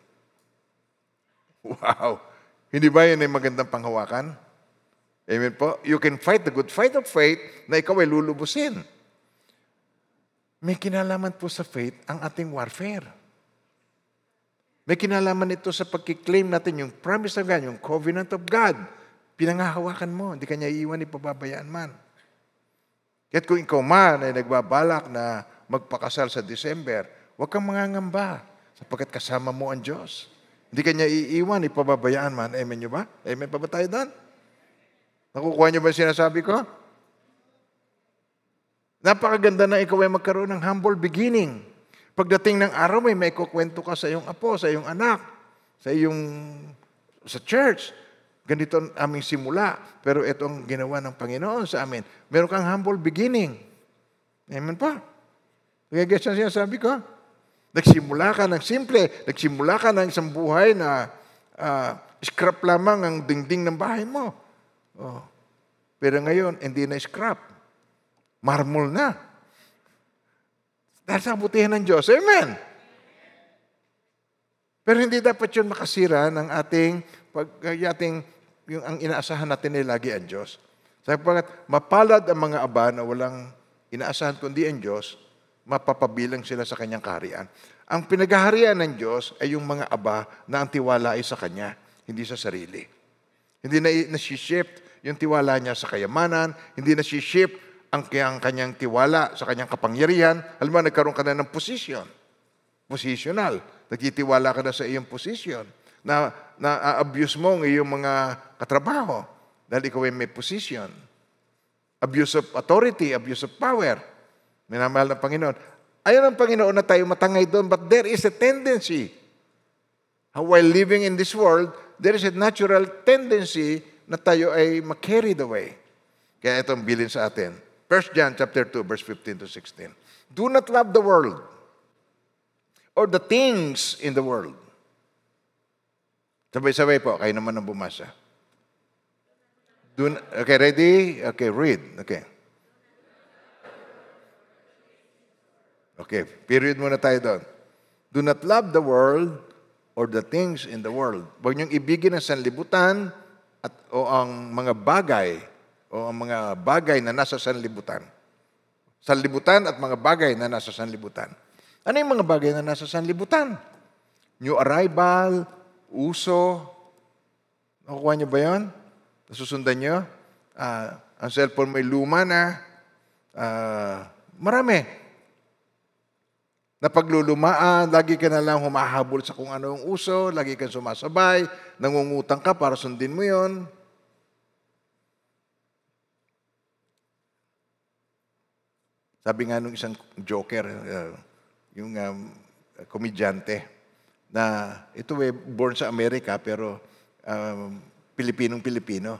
Wow! Hindi ba yun ay magandang panghawakan? Amen po? You can fight the good fight of faith na ikaw ay lulubusin. May kinalaman po sa faith ang ating warfare. May kinalaman ito sa pagkiklaim natin yung promise of God, yung covenant of God. Pinangahawakan mo, hindi kanya iiwan, ipababayaan man. Kaya't kung ikaw man ay nagbabalak na magpakasal sa December, huwag kang mangangamba sapagkat kasama mo ang Diyos. Hindi kanya iiwan, ipababayaan man. Amen nyo ba? Amen pa ba tayo doon? Nakukuha niyo ba yung sinasabi ko? Napakaganda na ikaw ay magkaroon ng humble beginning. Pagdating ng araw, may may kukwento ka sa iyong apo, sa iyong anak, sa iyong sa church. Ganito ang aming simula. Pero ito ang ginawa ng Panginoon sa amin. Meron kang humble beginning. Amen pa. Kaya guess ang sinasabi ko? Nagsimula ka ng simple. Nagsimula ka ng isang buhay na ah, scrap lamang ang dingding ng bahay mo. Oh. Pero ngayon, hindi na scrap. Marmol na. Dahil sa kabutihan ng Diyos. Amen. Pero hindi dapat yun makasira ng ating, pag, ating, yung ang inaasahan natin ay lagi ang Diyos. Sapagkat mapalad ang mga aba na walang inaasahan kundi ang Diyos, mapapabilang sila sa kanyang kaharian. Ang pinaghaharian ng Diyos ay yung mga aba na ang tiwala ay sa Kanya, hindi sa sarili. Hindi na nasi-shift yung tiwala niya sa kayamanan, hindi nasi-shift ang kanyang, kanyang tiwala sa kanyang kapangyarihan. Alam nagkaroon ka na ng position. Positional. Nagtitiwala ka na sa iyong position. Na, na abuse mo ang iyong mga katrabaho dahil ikaw ay may position. Abuse of authority, abuse of power. Minamahal ng Panginoon. Ayaw ng Panginoon na tayo matangay doon, but there is a tendency. While living in this world, there is a natural tendency na tayo ay ma-carried away. Kaya itong bilin sa atin. 1 John chapter 2, verse 15 to 16. Do not love the world or the things in the world. Sabay-sabay po, kayo naman ang bumasa. Do okay, ready? Okay, read. Okay. Okay, period muna tayo doon. Do not love the world or the things in the world. Huwag niyong ibigin ang sanlibutan at o ang mga bagay o ang mga bagay na nasa sanlibutan. Sanlibutan at mga bagay na nasa sanlibutan. Ano yung mga bagay na nasa sanlibutan? New arrival, uso. Nakukuha niyo ba yun? Nasusundan niyo? Ah, ang cellphone may luma na. Ah, marami. Na paglulumaan, lagi ka na lang humahabol sa kung ano yung uso, lagi kang sumasabay, nangungutang ka para sundin mo yon. Sabi nga nung isang joker, uh, yung um, komedyante, na ito eh, born sa Amerika pero um, Pilipinong-Pilipino.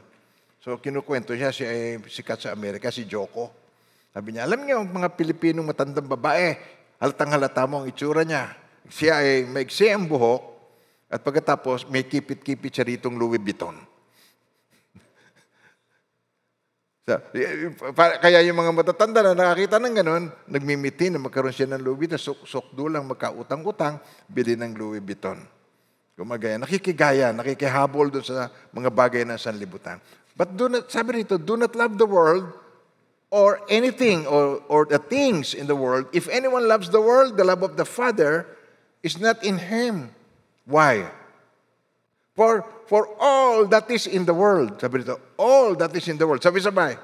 So kinukwento siya, siya ay sikat sa Amerika, si Joko. Sabi niya, alam niyo, mga Pilipinong matandang babae, halatang halata mo ang itsura niya. Siya ay maigsi ang buhok, at pagkatapos may kipit-kipit siya ritong Louis Vuitton. So, pa- kaya yung mga matatanda na nakakita ng ganun, nagmimiti na magkaroon siya ng Louis Vuitton, suk sukdo lang magkautang-utang, bili ng Louis Vuitton. Gumagaya, nakikigaya, nakikihabol doon sa mga bagay na sanlibutan. But do not, sabi rito, do not love the world or anything or, or the things in the world. If anyone loves the world, the love of the Father is not in him. Why? For, for all that is in the world. Sabi dito, all that is in the world. Sabi sabay.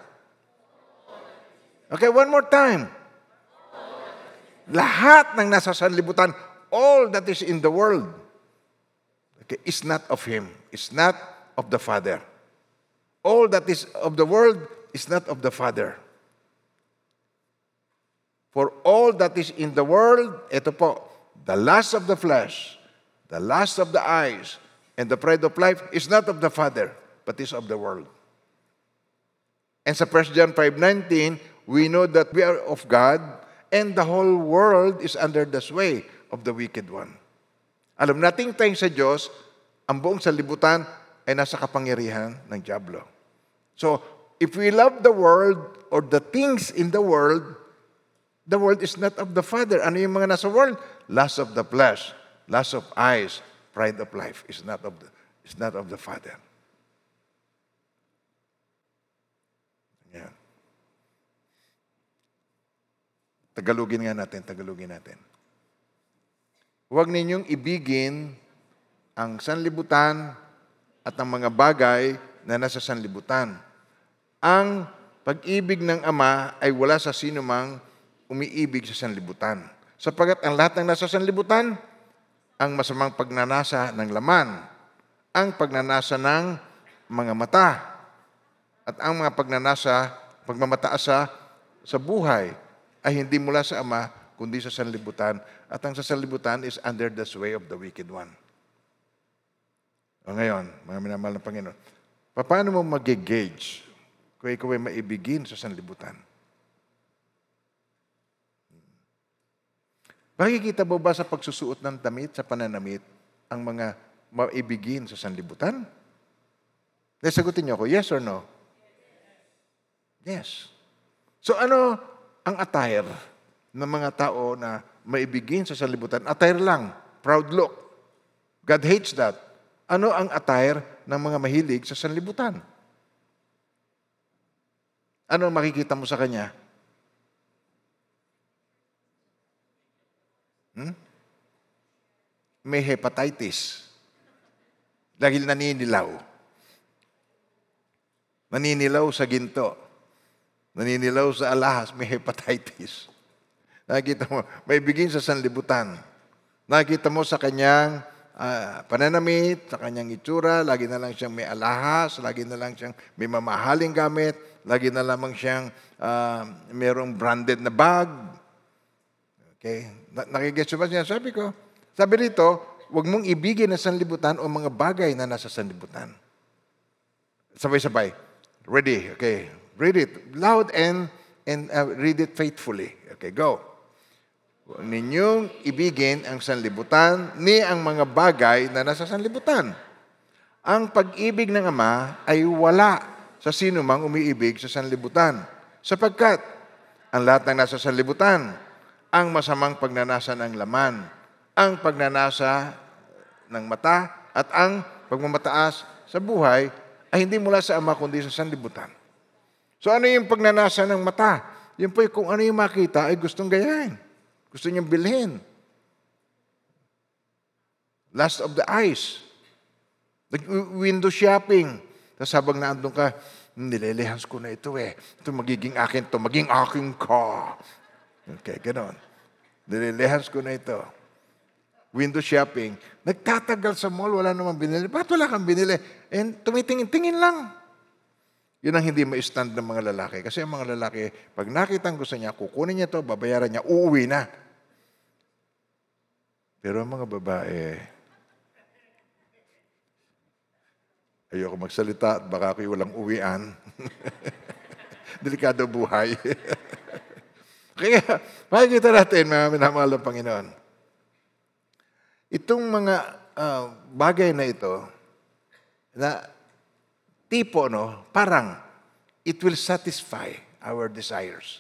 Okay, one more time. Lahat ng nasa sanlibutan, all that is in the world, okay, is not of Him. Is not of the Father. All that is of the world is not of the Father. For all that is in the world, ito po, the lust of the flesh, the lust of the eyes, and the pride of life is not of the Father, but is of the world. And sa 1 John 5.19, we know that we are of God, and the whole world is under the sway of the wicked one. Alam nating tayong sa Diyos, ang buong sanlibutan ay nasa kapangyarihan ng Diablo. So, if we love the world or the things in the world, the world is not of the Father. Ano yung mga nasa world? Lust of the flesh, lust of eyes, pride of life is not of the, is not of the Father. Yan. Tagalogin nga natin, Tagalogin natin. Huwag ninyong ibigin ang sanlibutan at ang mga bagay na nasa sanlibutan. Ang pag-ibig ng Ama ay wala sa sinumang umiibig sa sanlibutan. Sapagat ang lahat ng nasa sanlibutan, ang masamang pagnanasa ng laman, ang pagnanasa ng mga mata, at ang mga pagnanasa, pagmamataas sa, sa buhay ay hindi mula sa Ama, kundi sa sanlibutan. At ang sa sanlibutan is under the sway of the wicked one. O ngayon, mga minamahal ng Panginoon, paano mo mag-gauge kung ikaw ay maibigin sa sanlibutan? Makikita mo ba sa pagsusuot ng damit, sa pananamit, ang mga maibigin sa sanlibutan? Nasagutin niyo ako, yes or no? Yes. So ano ang attire ng mga tao na maibigin sa sanlibutan? Attire lang, proud look. God hates that. Ano ang attire ng mga mahilig sa sanlibutan? Ano makikita mo sa kanya? Hmm? May hepatitis. Dahil naninilaw. Naninilaw sa ginto. Naninilaw sa alahas, may hepatitis. Nakikita mo, may bigin sa sanlibutan. Nakikita mo sa kanyang ah, pananamit, sa kanyang itsura, lagi na lang siyang may alahas, lagi na lang siyang may mamahaling gamit, lagi na lamang siyang ah, mayroong branded na bag, Okay? Na- Nakigets ba siya? Sabi ko, sabi rito, huwag mong ibigin ang sanlibutan o mga bagay na nasa sanlibutan. Sabay-sabay. Ready? Okay. Read it loud and and uh, read it faithfully. Okay, go. Ninyong ibigin ang sanlibutan ni ang mga bagay na nasa sanlibutan. Ang pag-ibig ng Ama ay wala sa sino mang umiibig sa sanlibutan. Sapagkat ang lahat ng nasa sanlibutan, ang masamang pagnanasa ng laman, ang pagnanasa ng mata, at ang pagmamataas sa buhay ay hindi mula sa Ama kundi sa sanlibutan. So ano yung pagnanasa ng mata? Yun po kung ano yung makita ay gustong gayahin. Gusto niyang bilhin. Lust of the eyes. Nag-window shopping. Tapos habang naandun ka, nililihans ko na ito eh. Ito magiging akin to, maging akin ka. Okay, ganon. Nililihans ko na ito. Window shopping. Nagtatagal sa mall, wala namang binili. Bakit wala kang binili? And tumitingin-tingin lang. Yun ang hindi ma-stand ng mga lalaki. Kasi ang mga lalaki, pag nakita ang gusto niya, kukunin niya to, babayaran niya, uuwi na. Pero ang mga babae, ayoko magsalita at baka ako'y walang uwian. Delikado buhay. Kaya makikita natin, mga minamahal ng Panginoon, itong mga ah, bagay na ito, na tipo, no, parang it will satisfy our desires.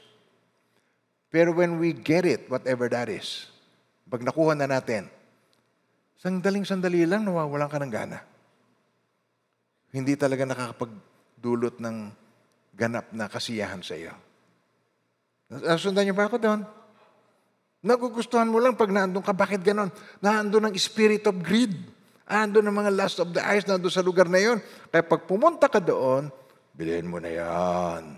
Pero when we get it, whatever that is, pag nakuha na natin, sandaling-sandali lang, nawawalan ka ng gana. Hindi talaga nakakapagdulot ng ganap na kasiyahan sa iyo. Nasundan niyo ba ako doon? Nagugustuhan mo lang pag naandun ka. Bakit ganon? Naandun ang spirit of greed. Naandun ang mga lust of the eyes naandun sa lugar na yon. Kaya pag pumunta ka doon, bilhin mo na yan.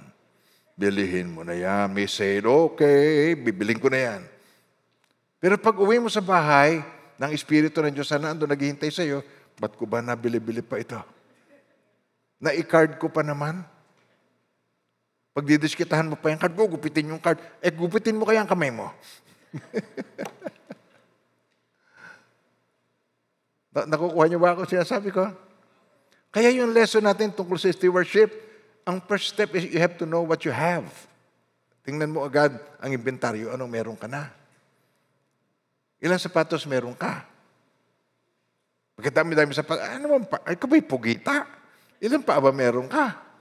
Bilihin mo na yan. May sale, okay, bibiling ko na yan. Pero pag uwi mo sa bahay, ng Espiritu ng Diyos na naandun naghihintay sa iyo, ba't ko ba nabili-bili pa ito? Na-card ko pa naman. Pag didiskitahan mo pa yung card, gugupitin yung card. Eh, gupitin mo kaya ang kamay mo. Na- Nakukuha niyo ba ako sinasabi ko? Kaya yung lesson natin tungkol sa stewardship, ang first step is you have to know what you have. Tingnan mo agad ang inventaryo, anong meron ka na. Ilang sapatos meron ka? Pagkadami-dami sapatos, ano bang pa? Ay, ka ba'y pugita? Ilan pa ba meron ka?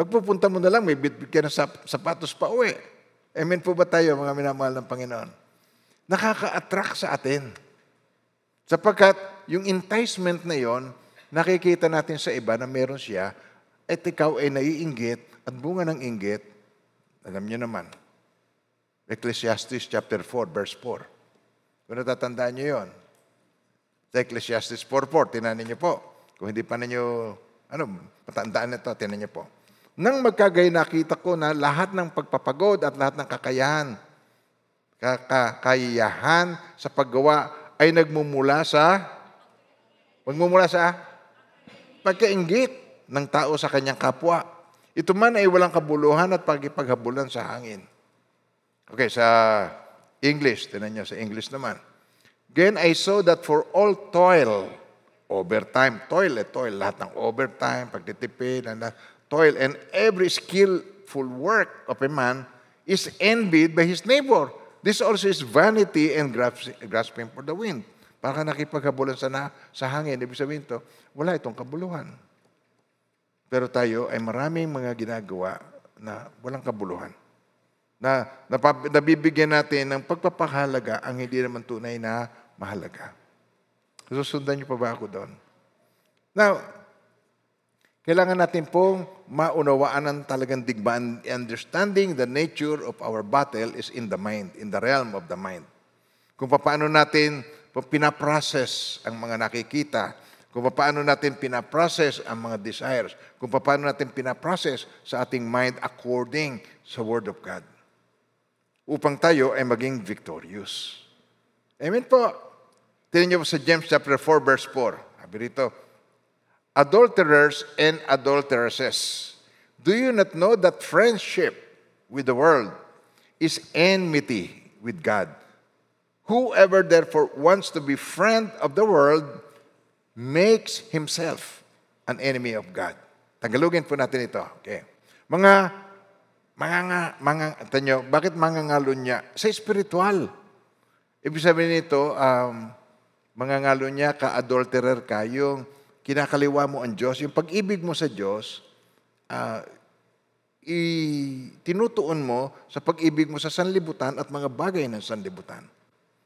Pagpupunta mo na lang, may bitbit ka ng sap- sapatos pa uwi. Amen po ba tayo, mga minamahal ng Panginoon? Nakaka-attract sa atin. Sapagkat yung enticement na yon, nakikita natin sa iba na meron siya, at ikaw ay naiinggit at bunga ng inggit, alam niyo naman, Ecclesiastes chapter 4, verse 4. Kung natatandaan niyo yon, sa Ecclesiastes 4.4, tinanin niyo po. Kung hindi pa ninyo, ano, patandaan nito, tinanin niyo po. Nang magkagay nakita ko na lahat ng pagpapagod at lahat ng kakayahan, kakayahan sa paggawa ay nagmumula sa, magmumula sa pagkaingit ng tao sa kanyang kapwa. Ito man ay walang kabuluhan at pagipaghabulan sa hangin. Okay, sa English, tinan niyo sa English naman. Again, I saw that for all toil, overtime, toil eh, toil, lahat ng overtime, pagtitipid, and, uh, toil, and every skillful work of a man is envied by his neighbor. This also is vanity and grasp- grasping for the wind. Para nakipaghabulan sa, na, sa hangin, ibig sabihin to, wala itong kabuluhan. Pero tayo ay maraming mga ginagawa na walang kabuluhan na napab- nabibigyan natin ng pagpapahalaga ang hindi naman tunay na mahalaga. Susundan niyo pa ba ako doon? Now, kailangan natin pong maunawaan ang talagang digmaan. Understanding the nature of our battle is in the mind, in the realm of the mind. Kung paano natin pinaprocess ang mga nakikita, kung paano natin pinaprocess ang mga desires, kung paano natin pinaprocess sa ating mind according sa Word of God upang tayo ay maging victorious. Amen po. Tingnan niyo po sa James chapter 4 verse 4. Sabi rito, Adulterers and adulteresses, do you not know that friendship with the world is enmity with God? Whoever therefore wants to be friend of the world makes himself an enemy of God. Tagalogin po natin ito. Okay. Mga mga nga, mga, tanyo, bakit mangangalo niya? Sa spiritual. Ibig sabihin nito, um, mangangalo niya, ka-adulterer ka, yung kinakaliwa mo ang Diyos, yung pag-ibig mo sa Diyos, ah, i- tinutuon mo sa pag-ibig mo sa sanlibutan at mga bagay ng sanlibutan.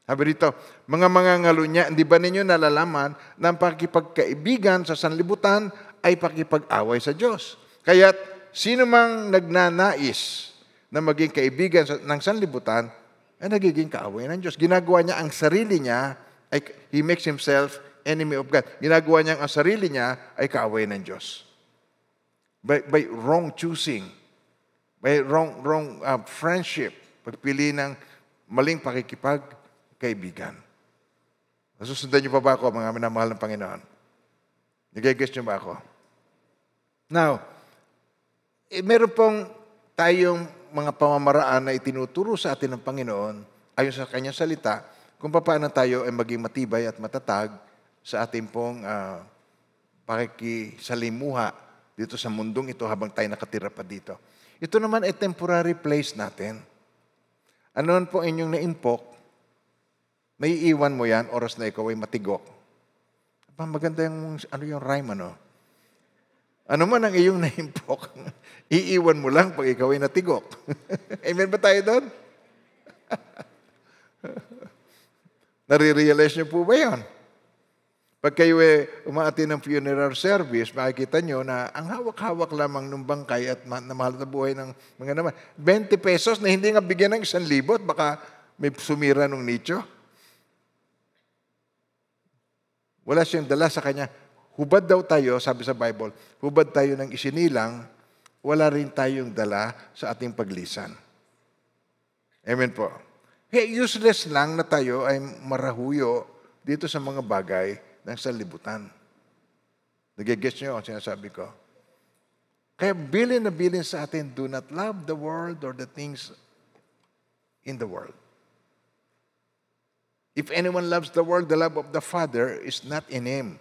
Sabi dito, mga mangangalo niya, hindi ba ninyo nalalaman na ang pakipagkaibigan sa sanlibutan ay pakipag-away sa Diyos? Kaya't sino mang nagnanais na maging kaibigan ng sanlibutan, ay nagiging kaaway ng Diyos. Ginagawa niya ang sarili niya, ay, he makes himself enemy of God. Ginagawa niya ang sarili niya ay kaaway ng Diyos. By, by wrong choosing, by wrong, wrong uh, friendship, pagpili ng maling pakikipagkaibigan. Nasusundan niyo pa ba ako, mga minamahal ng Panginoon? Nagigess niyo ba ako? Now, eh, meron pong tayong mga pamamaraan na itinuturo sa atin ng Panginoon ayon sa kanyang salita kung paano tayo ay maging matibay at matatag sa ating pong uh, pakikisalimuha dito sa mundong ito habang tayo nakatira pa dito. Ito naman ay temporary place natin. Ano po inyong naimpok, may iwan mo yan oras na ikaw ay matigok. Aba, maganda yung, ano yung rhyme, ano? Ano man ang iyong naimpok, iiwan mo lang pag ikaw ay natigok. Amen ba tayo doon? Nare-realize niyo po ba yun? Pag kayo eh, umaati ng funeral service, makikita nyo na ang hawak-hawak lamang ng bangkay at ma- na mahal na buhay ng mga naman. 20 pesos na hindi nga bigyan ng isang libot, baka may sumira ng nicho. Wala siyang dala sa kanya. Hubad daw tayo, sabi sa Bible, hubad tayo ng isinilang, wala rin tayong dala sa ating paglisan. Amen po. Kaya useless lang na tayo ay marahuyo dito sa mga bagay ng sanlibutan. Nagigets niyo ang sinasabi ko? Kaya bilin na bilin sa atin, do not love the world or the things in the world. If anyone loves the world, the love of the Father is not in him.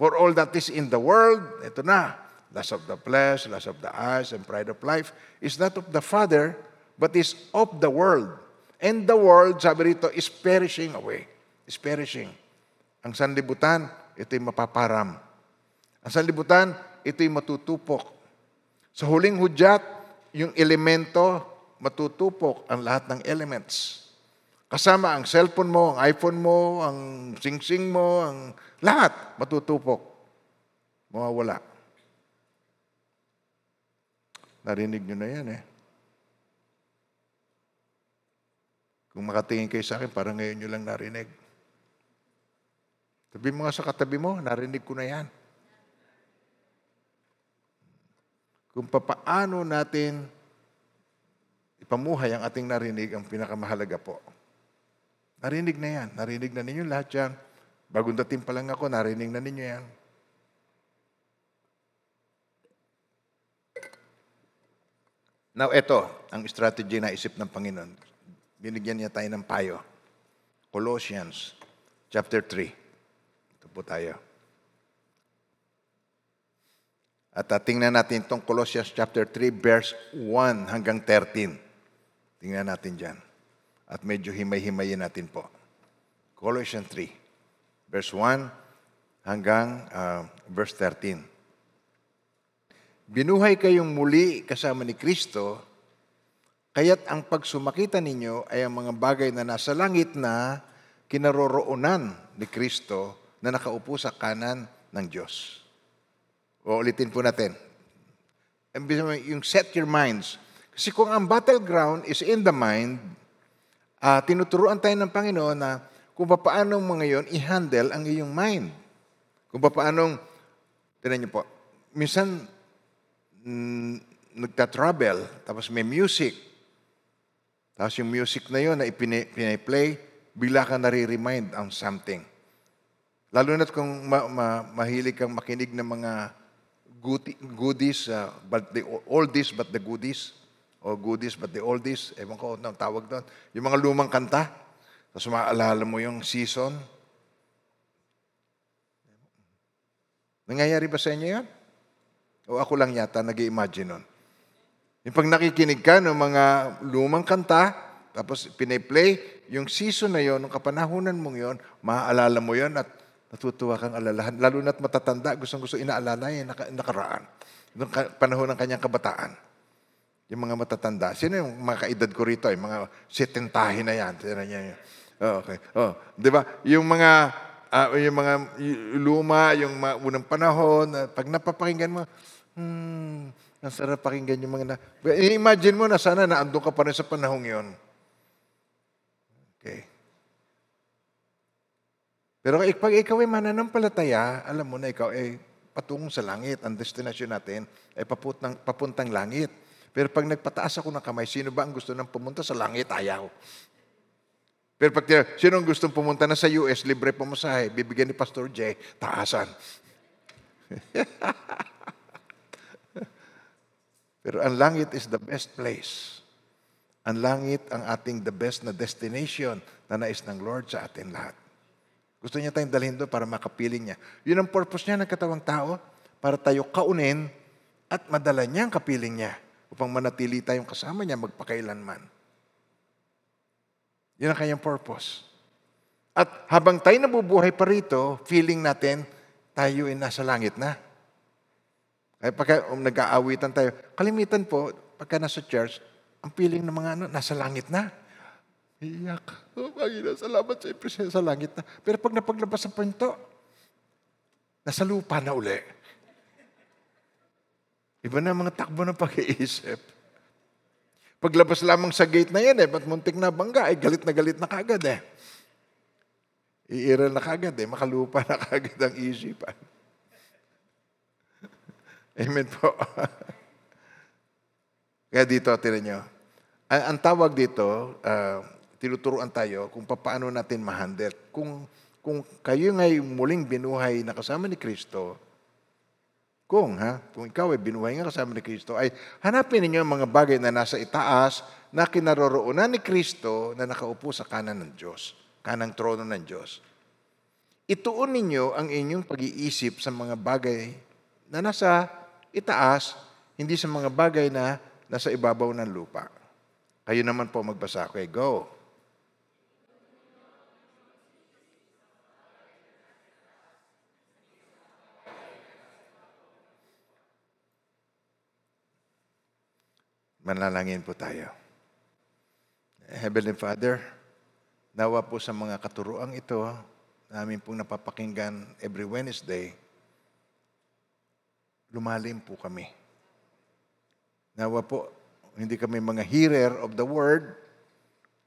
For all that is in the world, ito na, lust of the flesh, lust of the eyes, and pride of life, is not of the Father, but is of the world. And the world, sabi rito, is perishing away. Is perishing. Ang sanlibutan, ito'y mapaparam. Ang sanlibutan, ito'y matutupok. Sa huling hudyat, yung elemento, matutupok ang lahat ng elements. Kasama ang cellphone mo, ang iPhone mo, ang sing-sing mo, ang lahat matutupok. Mawawala. Narinig nyo na yan eh. Kung makatingin kayo sa akin, parang ngayon nyo lang narinig. Sabi mo sa katabi mo, narinig ko na yan. Kung papaano natin ipamuhay ang ating narinig ang pinakamahalaga po. Narinig na yan. Narinig na ninyo lahat yan. Bagong dating pa lang ako, narinig na ninyo yan. Now, ito ang strategy na isip ng Panginoon. Binigyan niya tayo ng payo. Colossians chapter 3. Ito po tayo. At uh, tingnan natin itong Colossians chapter 3, verse 1 hanggang 13. Tingnan natin dyan. At medyo himay-himayin natin po. Colossians 3, verse 1 hanggang uh, verse 13. Binuhay kayong muli kasama ni Kristo, kaya't ang pagsumakita ninyo ay ang mga bagay na nasa langit na kinaroroonan ni Kristo na nakaupo sa kanan ng Diyos. O ulitin po natin. Yung set your minds. Kasi kung ang battleground is in the mind, uh, tinuturuan tayo ng Panginoon na kung paano mo ngayon i-handle ang iyong mind. Kung paano, tinan niyo po, minsan mm, nagta-travel, tapos may music. Tapos yung music na yun na ipinay-play, bigla ka nare-remind on something. Lalo na't kung ma- ma- mahilig kang makinig ng mga goodies, uh, but the oldies but the goodies, o goodies but the oldies, ewan ko anong tawag doon. Yung mga lumang kanta, tapos maaalala mo yung season. Nangyayari ba sa inyo yan? O ako lang yata nag imagine nun. Yung pag nakikinig ka ng mga lumang kanta, tapos piniplay, yung season na yon, yung kapanahunan mong yon, maaalala mo yon at natutuwa kang alalahan. Lalo na't matatanda, gustong gusto inaalala yung nakaraan. Yung panahon ng kanyang kabataan. Yung mga matatanda. Sino yung mga kaedad ko rito? Yung mga setentahin na yan. Sino yan? Oh, okay. Oh, 'di ba? Yung mga uh, yung mga luma, yung mga unang panahon, uh, pag napapakinggan mo, hmm, ang sarap pakinggan yung mga na... Imagine mo na sana naandun ka pa rin sa panahong yon. Pero pag ikaw ay mananampalataya, alam mo na ikaw ay patungong sa langit. Ang destinasyon natin ay papuntang, papuntang langit. Pero pag nagpataas ako ng kamay, sino ba ang gusto nang pumunta sa langit? Ayaw. Pero pag sino ang gustong pumunta na sa US, libre pamasahe, bibigyan ni Pastor J, taasan. Pero ang langit is the best place. Ang langit ang ating the best na destination na nais ng Lord sa atin lahat. Gusto niya tayong dalhin doon para makapiling niya. Yun ang purpose niya ng katawang tao, para tayo kaunin at madala niya ang kapiling niya upang manatili tayong kasama niya magpakailanman. Yun ang kanyang purpose. At habang tayo nabubuhay pa rito, feeling natin, tayo ay nasa langit na. Kaya pagka um, nag-aawitan tayo, kalimitan po, pagka nasa church, ang feeling ng mga ano, nasa langit na. Iyak. Oh, Panginoon, salamat sa presensya sa langit na. Pero pag napaglabas sa pinto, nasa lupa na uli. Iba na mga takbo ng pag-iisip. Paglabas lamang sa gate na yan eh, ba't muntik na bangga? Eh, galit na galit na kagad eh. Iiral na kagad eh, makalupa na kagad ang isipan. Amen po. Kaya dito, tinan nyo. Ang, ang tawag dito, ah, tinuturuan tayo kung paano natin mahandle. Kung, kung kayo ngay muling binuhay na kasama ni Kristo, kung ha, kung ikaw ay binuhay nga kasama ni Kristo, ay hanapin ninyo ang mga bagay na nasa itaas na kinaroroonan ni Kristo na nakaupo sa kanan ng Diyos, kanang trono ng Diyos. Ituon ninyo ang inyong pag-iisip sa mga bagay na nasa itaas, hindi sa mga bagay na nasa ibabaw ng lupa. Kayo naman po magbasa. Okay, go. Manalangin po tayo. Heavenly Father, nawa po sa mga katuruang ito, namin pong napapakinggan every Wednesday, lumalim po kami. Nawa po, hindi kami mga hearer of the word,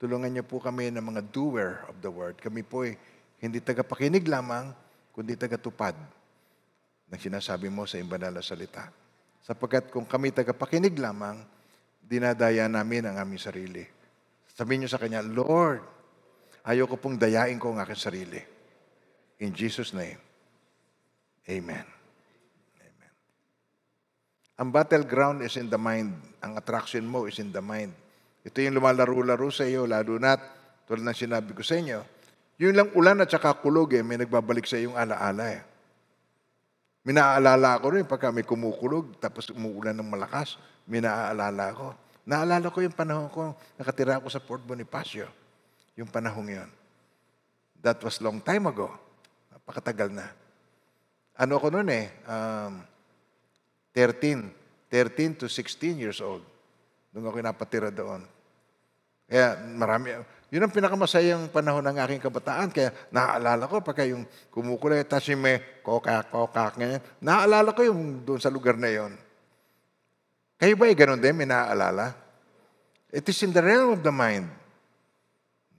tulungan niyo po kami ng mga doer of the word. Kami po ay hindi tagapakinig lamang, kundi tagatupad ng sinasabi mo sa imbanal na salita. Sapagkat kung kami tagapakinig lamang, dinadaya namin ang aming sarili. Sabihin niyo sa Kanya, Lord, ayoko pong dayain ko ang aking sarili. In Jesus' name, Amen. Amen. Ang battleground is in the mind. Ang attraction mo is in the mind. Ito yung lumalaro-laro sa iyo, lalo na tulad ng sinabi ko sa inyo. Yung lang ulan at saka kulog eh, may nagbabalik sa iyong alaala eh. May naaalala ko rin pagka may kumukulog tapos umuulan ng malakas. May naaalala ko. Naalala ko yung panahon ko, nakatira ako sa Port Bonifacio. Yung panahon yon. That was long time ago. Napakatagal na. Ano ko noon eh, um, 13. 13 to 16 years old. Doon ako napatira doon. Kaya marami, yun ang pinakamasayang panahon ng aking kabataan. Kaya naaalala ko pagka yung kumukulay, tapos yung may kokak, kokak, ganyan. Naaalala ko yung doon sa lugar na yon. Kayo ba ay ganun din? May naaalala? It is in the realm of the mind.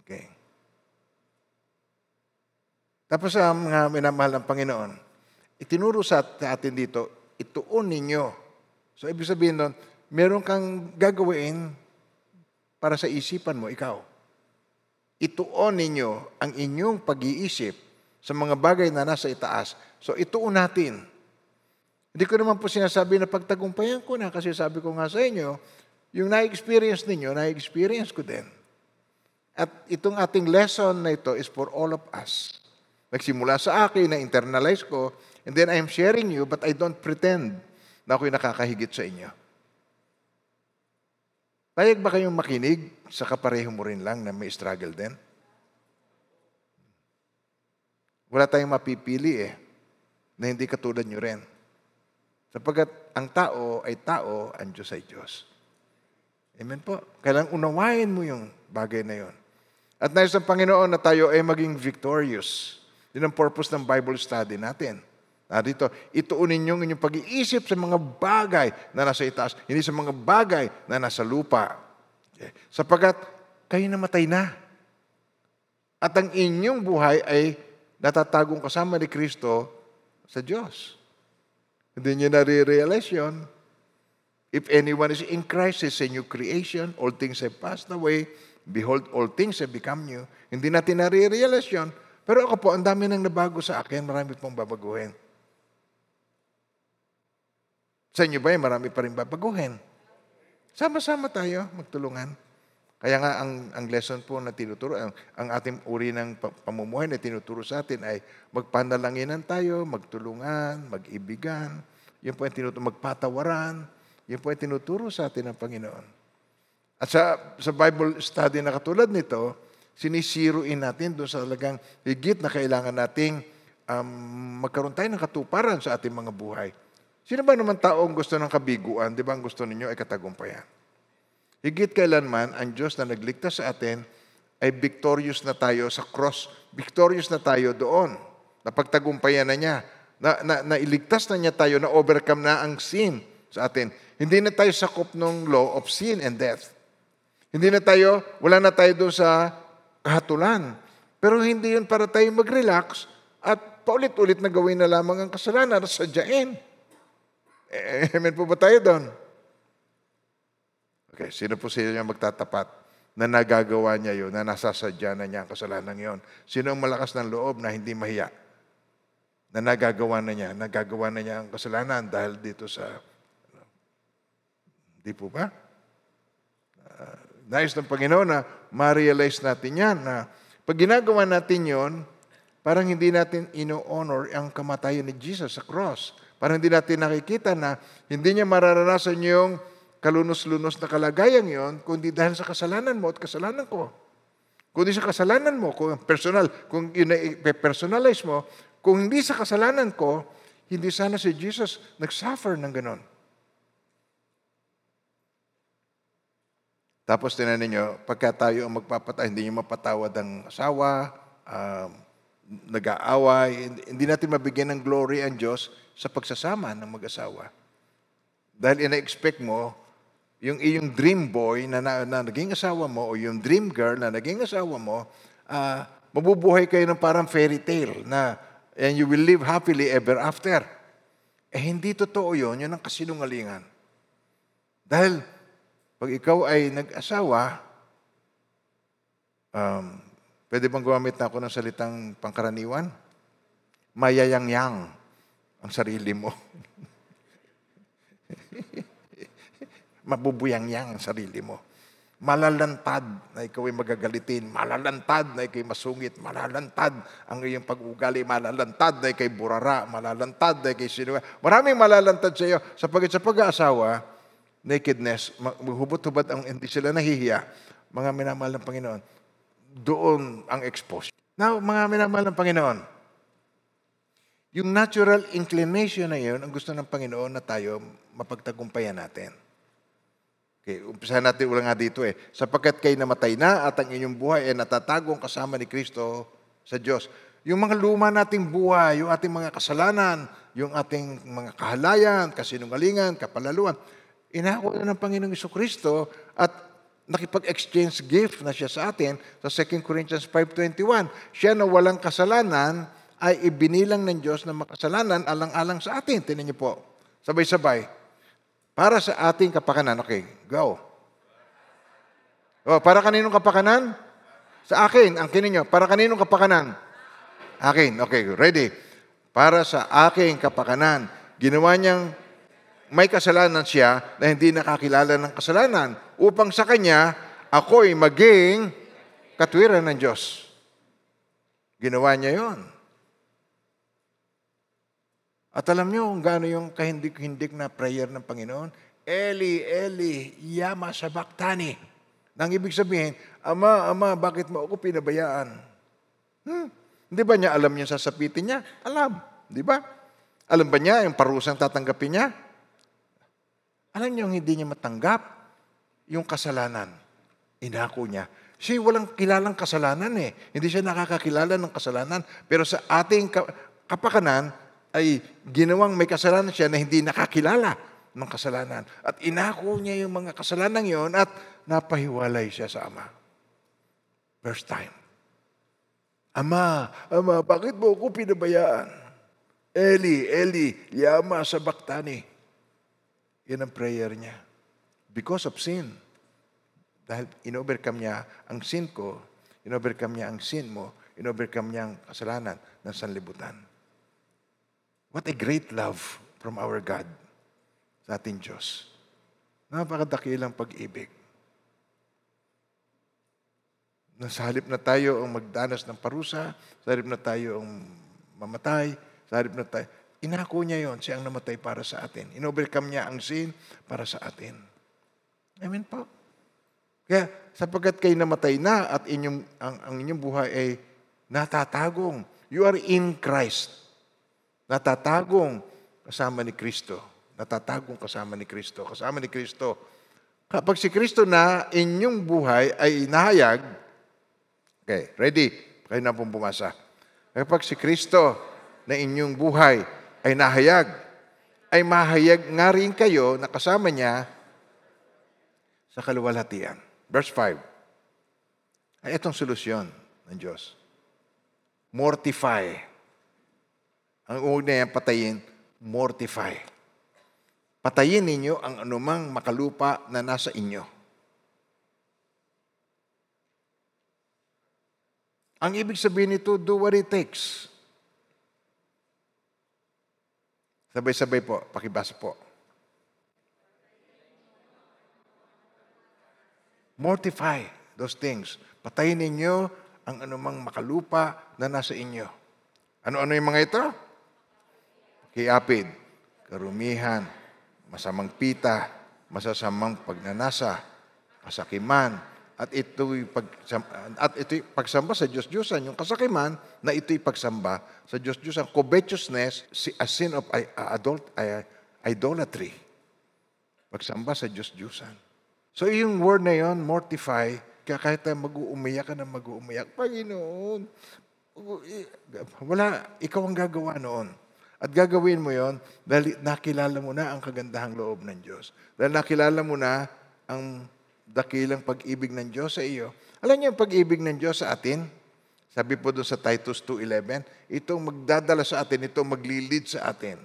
Okay. Tapos ang mga minamahal ng Panginoon, itinuro sa atin dito, ituon ninyo. So, ibig sabihin nun, meron kang gagawin para sa isipan mo, ikaw. Ituon ninyo ang inyong pag-iisip sa mga bagay na nasa itaas. So, ituon natin. Hindi ko naman po sinasabi na pagtagumpayan ko na kasi sabi ko nga sa inyo, yung na-experience ninyo, na-experience ko din. At itong ating lesson na ito is for all of us. Nagsimula sa akin, na-internalize ko, and then I'm sharing you, but I don't pretend na ako'y nakakahigit sa inyo. Payag ba kayong makinig sa kapareho mo rin lang na may struggle din? Wala tayong mapipili eh, na hindi katulad nyo rin. Sapagkat ang tao ay tao, ang Diyos ay Diyos. Amen po. Kailangan unawain mo yung bagay na yon. At nais ng Panginoon na tayo ay maging victorious. Yun ang purpose ng Bible study natin. Narito, ituunin niyo inyong pag-iisip sa mga bagay na nasa itaas, hindi sa mga bagay na nasa lupa. Okay. Sapagkat kayo namatay na. At ang inyong buhay ay natatagong kasama ni Kristo sa Diyos. Hindi niya nare-realize yun. If anyone is in Christ, is a new creation. All things have passed away. Behold, all things have become new. Hindi natin nare-realize yun. Pero ako po, ang dami nang nabago sa akin. Marami pong babaguhin. Sa inyo ba, marami pa rin babaguhin. Sama-sama tayo, magtulungan. Kaya nga ang, ang lesson po na tinuturo, ang, ang ating uri ng pa- pamumuhay na tinuturo sa atin ay magpanalanginan tayo, magtulungan, mag-ibigan. Yun po ang tinuturo, magpatawaran. Yun po ang tinuturo sa atin ng Panginoon. At sa, sa Bible study na katulad nito, sinisiruin natin doon sa talagang higit na kailangan nating um, magkaroon tayo ng katuparan sa ating mga buhay. Sino ba naman taong gusto ng kabiguan? Di ba ang gusto ninyo ay katagumpayan? Higit kailanman, ang Diyos na nagligtas sa atin ay victorious na tayo sa cross. Victorious na tayo doon. Napagtagumpayan na niya. Na, na, nailigtas na niya tayo, na overcome na ang sin sa atin. Hindi na tayo sakop ng law of sin and death. Hindi na tayo, wala na tayo doon sa kahatulan. Pero hindi yun para tayo mag-relax at paulit-ulit na gawin na lamang ang kasalanan at sadyain. Eh, amen po ba tayo doon? Okay, sino po sa inyo magtatapat na nagagawa niya yun, na nasasadya na niya ang kasalanan yon? Sino ang malakas ng loob na hindi mahiya? Na nagagawa na niya, nagagawa na niya ang kasalanan dahil dito sa... ano? Di po ba? Uh, nais ng Panginoon na ma-realize natin yan na pag ginagawa natin yon, parang hindi natin ino-honor ang kamatayan ni Jesus sa cross. Parang hindi natin nakikita na hindi niya mararanasan yung kalunos-lunos na kalagayan yon, kundi dahil sa kasalanan mo at kasalanan ko. Kundi sa kasalanan mo, kung personal, kung personalize mo, kung hindi sa kasalanan ko, hindi sana si Jesus nag-suffer ng ganon. Tapos tinan ninyo, pagka tayo ang magpapatay, hindi nyo mapatawad ang asawa, um, nag-aaway, hindi natin mabigyan ng glory ang Diyos sa pagsasama ng mag-asawa. Dahil ina-expect mo, yung iyong dream boy na, na, na naging asawa mo o yung dream girl na naging asawa mo, uh, mabubuhay kayo ng parang fairy tale na and you will live happily ever after. Eh hindi totoo yun, yun ang kasinungalingan. Dahil pag ikaw ay nag-asawa, um, pwede bang gumamit na ako ng salitang pangkaraniwan? Mayayang-yang ang sarili mo. Mabubuyang-yang ang sarili mo. Malalantad na ikaw ay magagalitin. Malalantad na ikaw ay masungit. Malalantad ang iyong pag-ugali. Malalantad na ikaw ay burara. Malalantad na ikaw ay sinuwa. Maraming malalantad sa iyo. Sapagkat sa pag-aasawa, nakedness, hubot-hubad ang hindi sila nahihiya. Mga minamahal ng Panginoon, doon ang expose. Now, mga minamahal ng Panginoon, yung natural inclination na yun, ang gusto ng Panginoon na tayo mapagtagumpayan natin. Okay, umpisahan natin ulang nga dito eh. Sapagkat kayo namatay na at ang inyong buhay ay natatagong kasama ni Kristo sa Diyos. Yung mga luma nating buhay, yung ating mga kasalanan, yung ating mga kahalayan, kasinungalingan, kapalaluan, inako na ng Panginoong Iso Kristo at nakipag-exchange gift na siya sa atin sa 2 Corinthians 5.21. Siya na walang kasalanan ay ibinilang ng Diyos na makasalanan alang-alang sa atin. Tinan niyo po. Sabay-sabay. Para sa ating kapakanan. Okay, go. Oh, para kaninong kapakanan? Sa akin, ang kininyo. Para kaninong kapakanan? Akin. Okay, ready. Para sa aking kapakanan. Ginawa niyang may kasalanan siya na hindi nakakilala ng kasalanan upang sa kanya ako'y maging katwiran ng Diyos. Ginawa niya yon. At alam niyo kung gaano yung kahindik-hindik na prayer ng Panginoon? Eli, Eli, yama sabaktani. Nang ibig sabihin, Ama, Ama, bakit mo ako pinabayaan? Hmm. Hindi ba niya alam yung sasapitin niya? Alam. Di ba? Alam ba niya yung parusang tatanggapin niya? Alam niyo yung hindi niya matanggap? Yung kasalanan. Inako niya. Siya walang kilalang kasalanan eh. Hindi siya nakakakilala ng kasalanan. Pero sa ating kapakanan, ay ginawang may kasalanan siya na hindi nakakilala ng kasalanan. At inako niya yung mga kasalanan yon at napahiwalay siya sa Ama. First time. Ama, Ama, bakit mo ako pinabayaan? Eli, Eli, yama sa baktani. Yan ang prayer niya. Because of sin. Dahil in-overcome niya ang sin ko, in-overcome niya ang sin mo, in-overcome niya ang kasalanan ng sanlibutan. What a great love from our God sa ating Diyos. Napakadakilang pag-ibig. Na sa halip na tayo ang magdanas ng parusa, sa halip na tayo ang mamatay, sa halip na tayo, inako niya yon siya ang namatay para sa atin. In-overcome niya ang sin para sa atin. Amen po. Kaya sapagkat kayo namatay na at inyong, ang, ang inyong buhay ay natatagong. You are in Christ. Natatagong kasama ni Kristo. Natatagong kasama ni Kristo. Kasama ni Kristo. Kapag si Kristo na inyong buhay ay inahayag, okay, ready? Kayo na pong bumasa. Kapag si Kristo na inyong buhay ay nahayag, ay mahayag nga rin kayo na kasama niya sa kaluwalhatian. Verse 5. Ay itong solusyon ng Diyos. Mortify. Ang huwag na yan patayin, mortify. Patayin ninyo ang anumang makalupa na nasa inyo. Ang ibig sabihin nito, do what it takes. Sabay-sabay po, pakibasa po. Mortify those things. Patayin ninyo ang anumang makalupa na nasa inyo. Ano-ano yung mga ito? Kiapid, karumihan, masamang pita, masasamang pagnanasa, kasakiman, at ito'y pag, at ito'y pagsamba sa Diyos-Diyosan, yung kasakiman na ito'y pagsamba sa Diyos-Diyosan. Covetousness, a sin of adult, idolatry. Pagsamba sa Diyos-Diyosan. So yung word na yon, mortify, kaya kahit tayo mag-uumiyak ka na mag-uumiyak, Panginoon, wala, ikaw ang gagawa noon. At gagawin mo yon dahil nakilala mo na ang kagandahang loob ng Diyos. Dahil nakilala mo na ang dakilang pag-ibig ng Diyos sa iyo. Alam niyo ang pag-ibig ng Diyos sa atin? Sabi po doon sa Titus 2.11, itong magdadala sa atin, itong maglilid sa atin.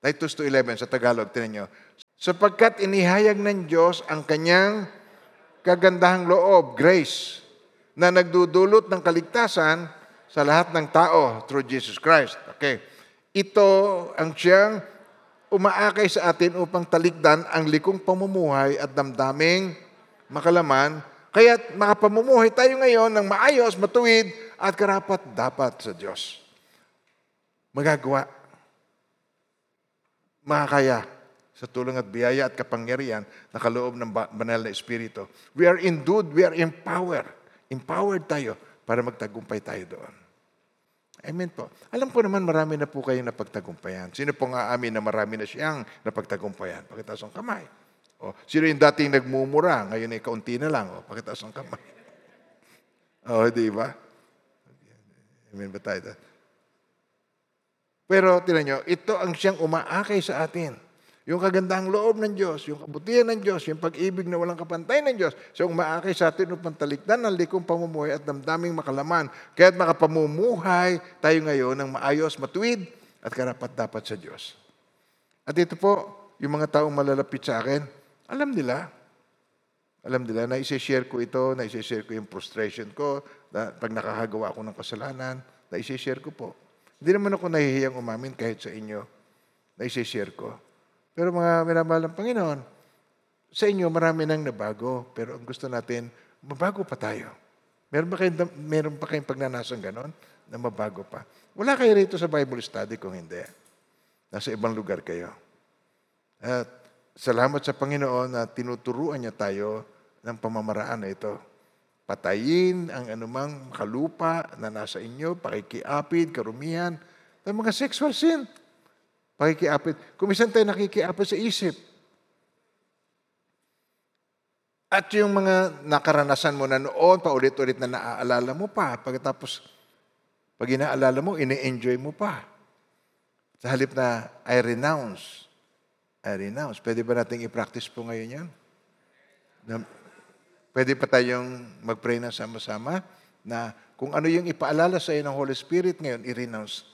Titus 2.11 sa Tagalog, tinan nyo. Sapagkat inihayag ng Diyos ang kanyang kagandahang loob, grace, na nagdudulot ng kaligtasan sa lahat ng tao through Jesus Christ. Okay. Ito ang siyang umaakay sa atin upang talikdan ang likong pamumuhay at damdaming makalaman. Kaya makapamumuhay tayo ngayon ng maayos, matuwid at karapat dapat sa Diyos. Magagawa. Makakaya sa tulong at biyaya at kapangyarihan na kaloob ng banal na Espiritu. We are endued, we are empowered. Empowered tayo para magtagumpay tayo doon. Amen po. Alam ko naman marami na po kayong napagtagumpayan. Sino po nga amin na marami na siyang napagtagumpayan? Pakitaas ang kamay. O, sino yung dating nagmumura, ngayon ay kaunti na lang. O, pakitaas ang kamay. O, di ba? Amen ba tayo? Pero, tinan nyo, ito ang siyang umaakay sa atin. Yung kagandahang loob ng Diyos, yung kabutihan ng Diyos, yung pag-ibig na walang kapantay ng Diyos, siyang umaakay sa atin upang talikdan ng likong pamumuhay at damdaming makalaman. Kaya't makapamumuhay tayo ngayon ng maayos, matuwid at karapat dapat sa Diyos. At ito po, yung mga taong malalapit sa akin, alam nila. Alam nila na isi-share ko ito, na isi-share ko yung frustration ko, na pag nakakagawa ako ng kasalanan, na isi-share ko po. Hindi naman ako nahihiyang umamin kahit sa inyo na isi-share ko. Pero mga minamahal ng Panginoon, sa inyo marami nang nabago, pero ang gusto natin, mabago pa tayo. Meron ba kayong, meron pa kayong pagnanasang ganon na mabago pa? Wala kayo rito sa Bible study kung hindi. Nasa ibang lugar kayo. At salamat sa Panginoon na tinuturuan niya tayo ng pamamaraan na ito. Patayin ang anumang kalupa na nasa inyo, pakikiapid, karumihan, ng mga sexual sin. Pakikiapit. Kumisan tayo nakikiapit sa isip. At yung mga nakaranasan mo na noon, paulit-ulit na naaalala mo pa. Pagkatapos, pag inaalala mo, ine-enjoy mo pa. Sa halip na, I renounce. I renounce. Pwede ba nating i-practice po ngayon yan? Na, pwede pa tayong mag-pray na sama-sama na kung ano yung ipaalala sa iyo ng Holy Spirit ngayon, i-renounce.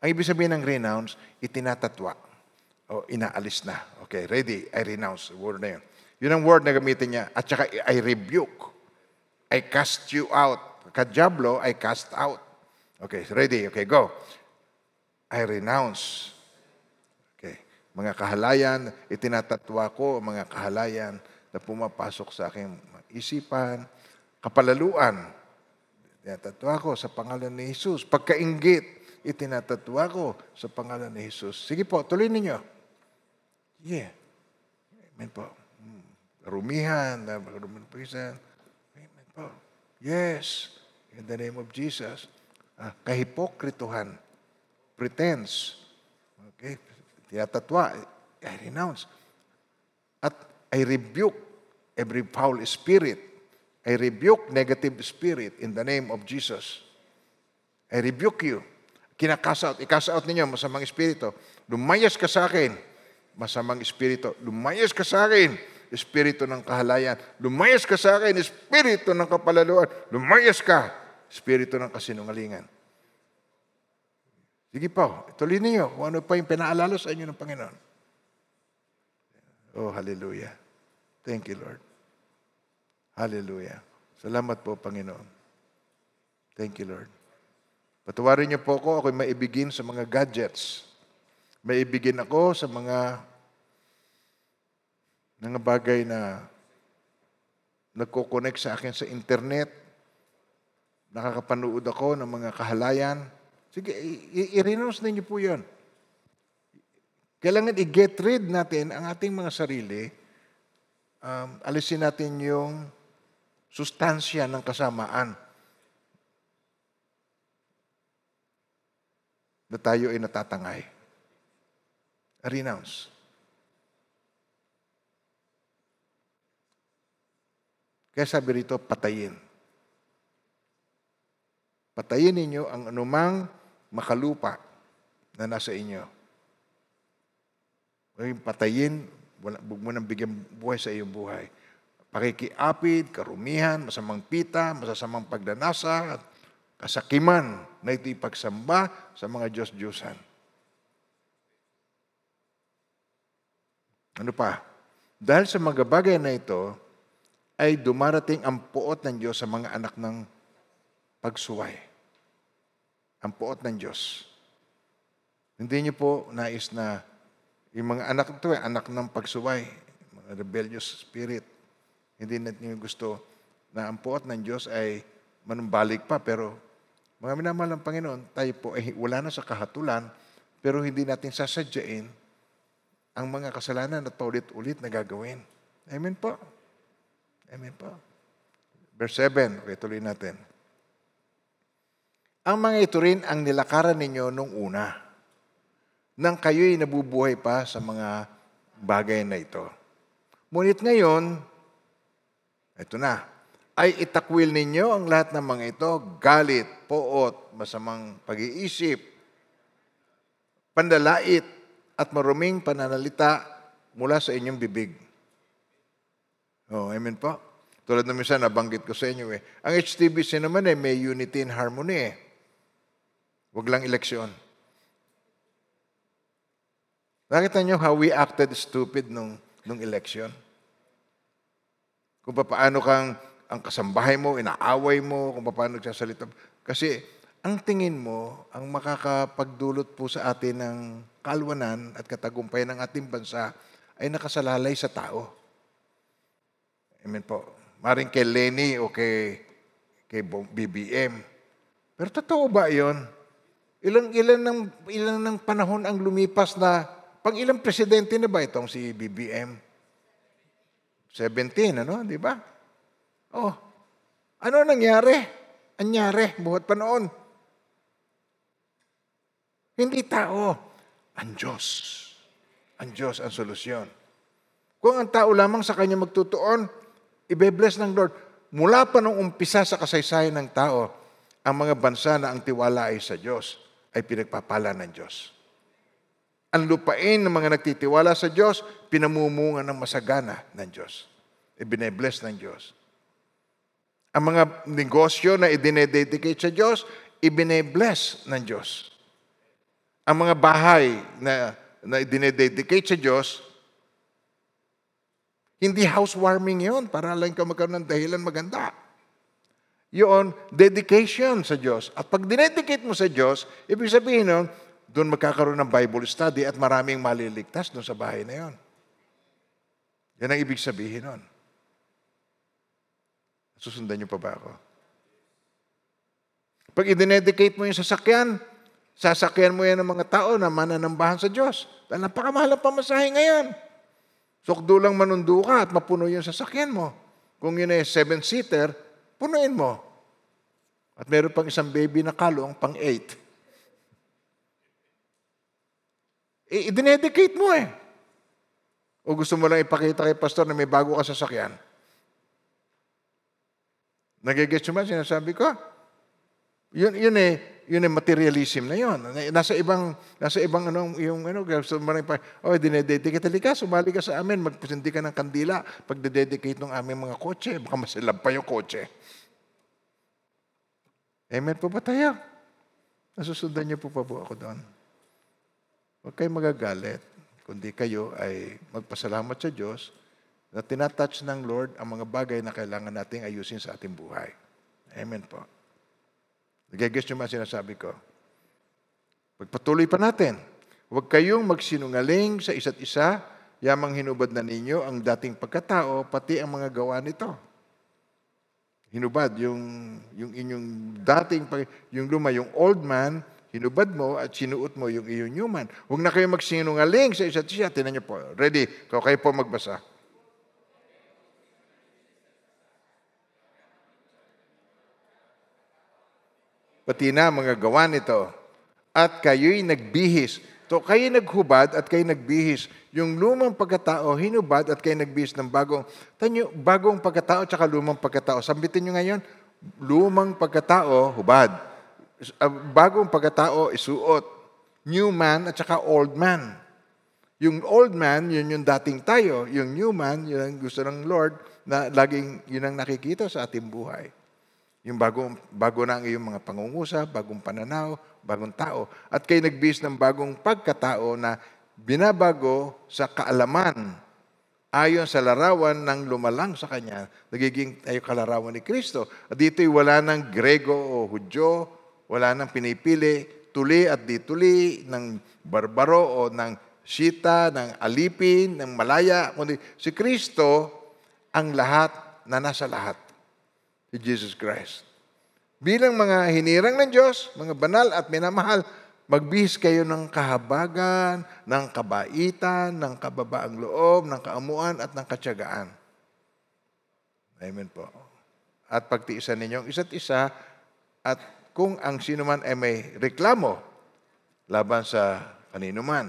Ang ibig sabihin ng renounce, itinatatwa o inaalis na. Okay, ready, I renounce. Word na yun. Yun ang word na gamitin niya. At saka, I rebuke. I cast you out. Kadjablo, I cast out. Okay, ready. Okay, go. I renounce. Okay. Mga kahalayan, itinatatwa ko mga kahalayan na pumapasok sa aking isipan, kapalaluan. Itinatatwa ko sa pangalan ni Jesus. Pagkaingit, itinatatwa ko sa pangalan ni Jesus. Sige po, tuloy ninyo. Yeah. Amen po. Hmm. Rumihan, rumihan, Amen po. Yes. In the name of Jesus. Ah, kahipokrituhan. Pretense. Okay? Tinatatwa. I renounce. At I rebuke every foul spirit. I rebuke negative spirit in the name of Jesus. I rebuke you. Kinakas out. Ikas out ninyo, masamang espiritu. Lumayas ka sa akin, masamang espiritu. Lumayas ka sa akin, espiritu ng kahalayan. Lumayas ka sa akin, espiritu ng kapalaluan. Lumayas ka, espiritu ng kasinungalingan. Sige po, ituloy niyo kung ano pa yung pinaalala sa inyo ng Panginoon. Oh, hallelujah. Thank you, Lord. Hallelujah. Salamat po, Panginoon. Thank you, Lord. Patawarin niyo po ako, ako'y maibigin sa mga gadgets. Maibigin ako sa mga mga bagay na nagko-connect sa akin sa internet. Nakakapanood ako ng mga kahalayan. Sige, i-renounce ninyo po yun. Kailangan i-get rid natin ang ating mga sarili. Um, alisin natin yung sustansya ng kasamaan na tayo ay natatangay. Renounce. Kaya sabi rito, patayin. Patayin ninyo ang anumang makalupa na nasa inyo. Huwag patayin, huwag mo nang bigyan buhay sa iyong buhay. Pakikiapid, karumihan, masamang pita, masasamang pagdanasa, at kasakiman na ito'y pagsamba sa mga Diyos-Diyosan. Ano pa? Dahil sa mga bagay na ito, ay dumarating ang puot ng Diyos sa mga anak ng pagsuway. Ang puot ng Diyos. Hindi niyo po nais na yung mga anak ito, eh, anak ng pagsuway, mga rebellious spirit. Hindi natin gusto na ang puot ng Diyos ay manumbalik pa, pero mga minamahal ng Panginoon, tayo po ay wala na sa kahatulan, pero hindi natin sasadyain ang mga kasalanan na paulit-ulit na gagawin. Amen po. Amen po. Verse 7, okay, tuloy natin. Ang mga ito rin ang nilakaran ninyo nung una, nang kayo'y nabubuhay pa sa mga bagay na ito. Ngunit ngayon, ito na, ay itakwil ninyo ang lahat ng mga ito, galit, poot, masamang pag-iisip, pandalait, at maruming pananalita mula sa inyong bibig. Oh, amen po. Tulad ng minsan, nabanggit ko sa inyo eh. Ang HTBC naman eh, may unity and harmony eh. Huwag lang eleksyon. Nakita niyo how we acted stupid nung, nung election? Kung paano kang ang kasambahay mo, inaaway mo, kung paano nagsasalita. Kasi ang tingin mo, ang makakapagdulot po sa atin ng kalwanan at katagumpayan ng ating bansa ay nakasalalay sa tao. Amen po. Maring kay Lenny o kay, kay BBM. Pero totoo ba yon? Ilang, ilan, ng, ilan ng panahon ang lumipas na, pang ilang presidente na ba itong si BBM? 17, ano? Di ba? Oh, ano nangyari? Anyari, buhat pa noon. Hindi tao, ang Diyos. Ang Diyos ang solusyon. Kung ang tao lamang sa kanya magtutuon, ibe-bless ng Lord. Mula pa nung umpisa sa kasaysayan ng tao, ang mga bansa na ang tiwala ay sa Diyos, ay pinagpapala ng Diyos. Ang lupain ng mga nagtitiwala sa Diyos, pinamumunga ng masagana ng Diyos. Ibinebless ng Diyos. Ang mga negosyo na idinededicate sa Diyos, ibine-bless ng Diyos. Ang mga bahay na, na idinededicate sa Diyos, hindi housewarming yon para lang ka magkaroon ng dahilan maganda. Yun, dedication sa Diyos. At pag dinedicate mo sa Diyos, ibig sabihin nun, doon magkakaroon ng Bible study at maraming maliligtas doon sa bahay na yon. Yan ang ibig sabihin nun. Susundan niyo pa ba ako? Pag idinedicate mo yung sasakyan, sasakyan mo yan ng mga tao na mananambahan sa Diyos. Dahil napakamahal ang pamasahe ngayon. Sukdo lang manundo ka at mapuno yung sasakyan mo. Kung yun ay seven-seater, punuin mo. At meron pang isang baby na kalong, pang eight. Idinedicate mo eh. O gusto mo lang ipakita kay pastor na may bago ka sasakyan? Nagigets mo ba sinasabi ko? Yun, yun eh, yun eh materialism na yun. Nasa ibang, nasa ibang ano, yung ano, gusto mo rin pa, oh, dinededicate, halika, sumali ka sa amin, magpasindi ka ng kandila, pag dedicate ng aming mga kotse, baka masilab pa yung kotse. Amen po ba tayo? Nasusundan niyo po pa po ako doon. Huwag kayong magagalit, kundi kayo ay magpasalamat sa Diyos na tinatouch ng Lord ang mga bagay na kailangan nating ayusin sa ating buhay. Amen po. Nagigis niyo man sinasabi ko. Pagpatuloy pa natin. Huwag kayong magsinungaling sa isa't isa, yamang hinubad na ninyo ang dating pagkatao, pati ang mga gawa nito. Hinubad yung, yung inyong dating, yung luma, yung old man, hinubad mo at sinuot mo yung iyong new man. Huwag na kayo magsinungaling sa isa't isa. Tinan niyo po. Ready? Kaya kayo po magbasa. Pati na mga gawa nito. At kayo'y nagbihis. To kayo naghubad at kayo nagbihis. Yung lumang pagkatao, hinubad at kayo nagbihis ng bagong, tanyo, bagong pagkatao at lumang pagkatao. Sambitin nyo ngayon, lumang pagkatao, hubad. Uh, Bagong pagkatao, isuot. New man at saka old man. Yung old man, yun yung dating tayo. Yung new man, yun ang gusto ng Lord na laging yun ang nakikita sa ating buhay. Yung bagong, bago na ang iyong mga pangungusap, bagong pananaw, bagong tao. At kayo nagbis ng bagong pagkatao na binabago sa kaalaman ayon sa larawan ng lumalang sa Kanya, nagiging tayo kalarawan ni Kristo. At dito'y wala ng Grego o Hudyo, wala ng pinipili, tuli at di tuli, ng barbaro o ng sita, ng alipin, ng malaya, kundi si Kristo ang lahat na nasa lahat si Jesus Christ. Bilang mga hinirang ng Diyos, mga banal at minamahal, magbihis kayo ng kahabagan, ng kabaitan, ng kababaang loob, ng kaamuan at ng katyagaan. Amen po. At pagtiisan ninyo ang isa't isa at kung ang sino man ay may reklamo laban sa kanino man.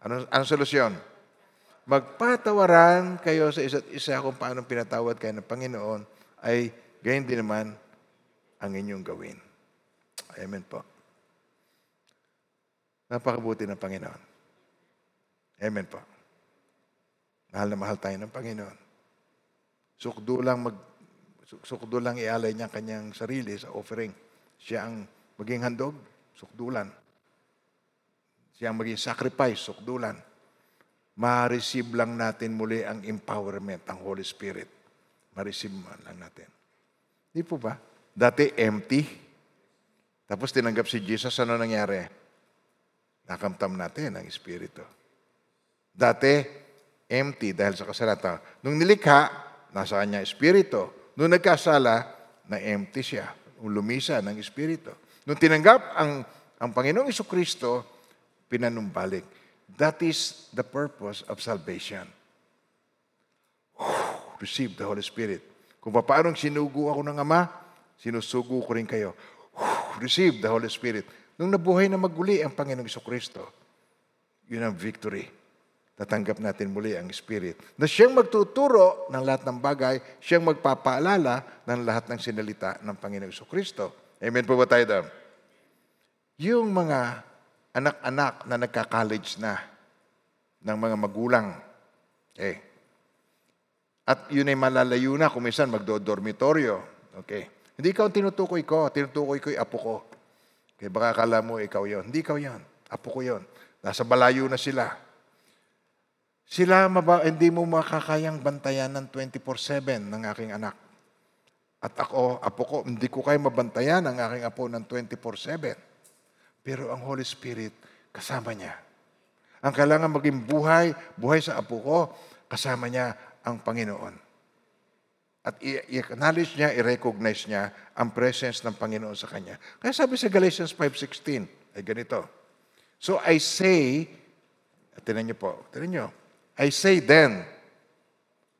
Ano ang solusyon? Magpatawaran kayo sa isa't isa kung paano pinatawad kayo ng Panginoon ay gayon din naman ang inyong gawin. Amen po. Napakabuti ng Panginoon. Amen po. Mahal na mahal tayo ng Panginoon. Sukdo lang mag sukdo lang ialay niya kanyang sarili sa offering. Siya ang maging handog, sukdulan. Siya ang maging sacrifice, sukdulan. Ma-receive lang natin muli ang empowerment, ang Holy Spirit. Ma-receive lang natin. Di po ba? Dati empty. Tapos tinanggap si Jesus, ano nangyari? Nakamtam natin ang Espiritu. Dati, empty dahil sa kasalatan. Nung nilikha, nasa kanya Espiritu. Nung nagkasala, na-empty siya. Lumisa ng Espiritu. Nung tinanggap ang, ang Panginoong Iso Kristo, pinanumbalik. That is the purpose of salvation. Receive the Holy Spirit. Kung paano sinugo ako ng Ama, sinusugo ko rin kayo. Receive the Holy Spirit. Nung nabuhay na maguli ang Panginoong Kristo, yun ang victory. Tatanggap natin muli ang Spirit. Na siyang magtuturo ng lahat ng bagay, siyang magpapaalala ng lahat ng sinalita ng Panginoong Kristo. Amen po ba tayo doon? Yung mga anak-anak na nagka-college na ng mga magulang, eh, at yun ay malalayo na kung minsan magdo-dormitoryo Okay. Hindi ikaw tinutukoy ko. Tinutukoy ko yung apo ko. Kaya baka akala mo ikaw yon. Hindi ikaw yon. Apo ko yon. Nasa balayo na sila. Sila maba, hindi mo makakayang bantayan ng 24-7 ng aking anak. At ako, apo ko, hindi ko kaya mabantayan ang aking apo ng 24-7. Pero ang Holy Spirit, kasama niya. Ang kailangan maging buhay, buhay sa apo ko, kasama niya ang Panginoon. At i-acknowledge niya, i-recognize niya ang presence ng Panginoon sa kanya. Kaya sabi sa Galatians 5.16, ay ganito. So I say, tinan niyo po, tinan niyo, I say then,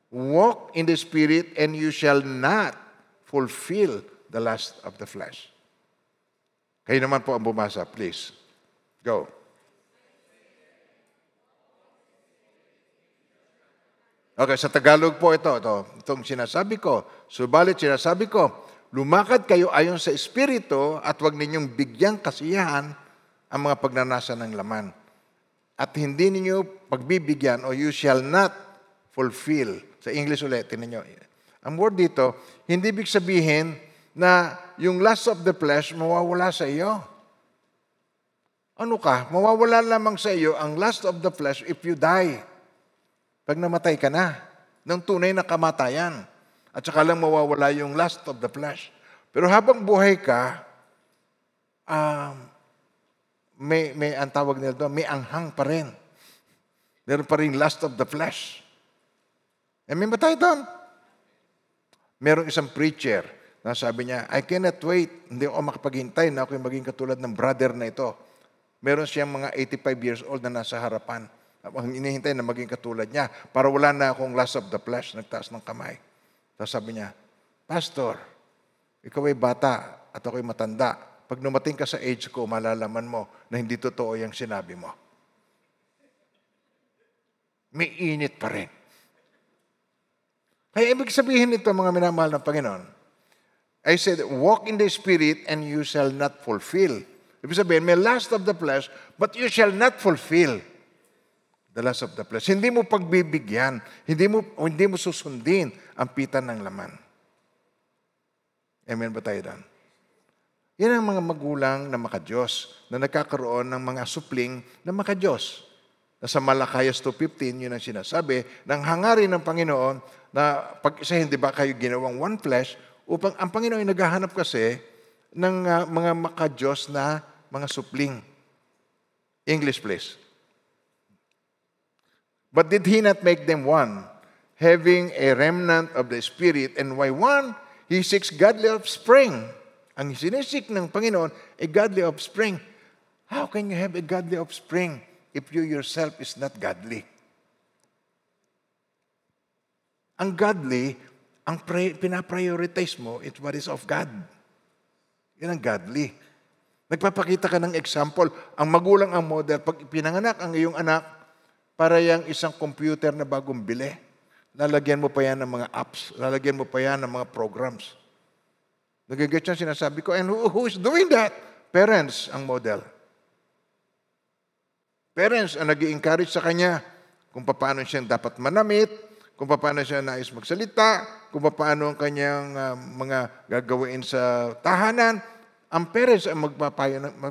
walk in the Spirit and you shall not fulfill the lust of the flesh. Kayo naman po ang bumasa, please. Go. Okay, sa Tagalog po ito, ito, itong sinasabi ko. Subalit sinasabi ko, lumakad kayo ayon sa Espiritu at huwag ninyong bigyang kasiyahan ang mga pagnanasa ng laman. At hindi ninyo pagbibigyan o you shall not fulfill. Sa English ulit, tinan nyo. Ang word dito, hindi big sabihin na yung lust of the flesh mawawala sa iyo. Ano ka? Mawawala lamang sa iyo ang lust of the flesh if you die. Pag namatay ka na, ng tunay na kamatayan. At saka lang mawawala yung lust of the flesh. Pero habang buhay ka, um, may, may, ang tawag nila doon, may anghang pa rin. Meron pa rin lust of the flesh. Amen ba tayo doon? Merong isang preacher na sabi niya, I cannot wait, hindi ako makapaghintay na ako yung maging katulad ng brother na ito. Meron siyang mga 85 years old na nasa harapan. Ang inihintay na maging katulad niya para wala na akong lust of the flesh, nagtaas ng kamay. Tapos sabi niya, Pastor, ikaw ay bata at ako'y matanda. Pag numating ka sa age ko, malalaman mo na hindi totoo yung sinabi mo. May init pa rin. Kaya ibig sabihin nito, mga minamahal ng Panginoon, I said, walk in the Spirit and you shall not fulfill. Ibig sabihin, may lust of the flesh, but you shall not fulfill the lust of the flesh. Hindi mo pagbibigyan, hindi mo, hindi mo susundin ang pitan ng laman. Amen ba tayo doon? Yan ang mga magulang na makadiyos, na nagkakaroon ng mga supling na makadiyos. Na sa Malakayas 2.15, yun ang sinasabi, ng hangarin ng Panginoon na pag isa hindi ba kayo ginawang one flesh, upang ang Panginoon ay naghahanap kasi ng uh, mga makadiyos na mga supling. English please. But did he not make them one, having a remnant of the Spirit? And why one? He seeks godly offspring. Ang sinisik ng Panginoon, a godly offspring. How can you have a godly offspring if you yourself is not godly? Ang godly, ang pre- pinaprioritize mo, it's what is of God. Yan ang godly. Nagpapakita ka ng example. Ang magulang ang model. Pag pinanganak ang iyong anak, para yung isang computer na bagong bili. Lalagyan mo pa yan ng mga apps. Lalagyan mo pa yan ng mga programs. Nagigit siya sinasabi ko, and who, who is doing that? Parents ang model. Parents ang nag encourage sa kanya kung paano siya dapat manamit, kung paano siya nais magsalita, kung paano ang kanyang uh, mga gagawin sa tahanan. Ang parents ang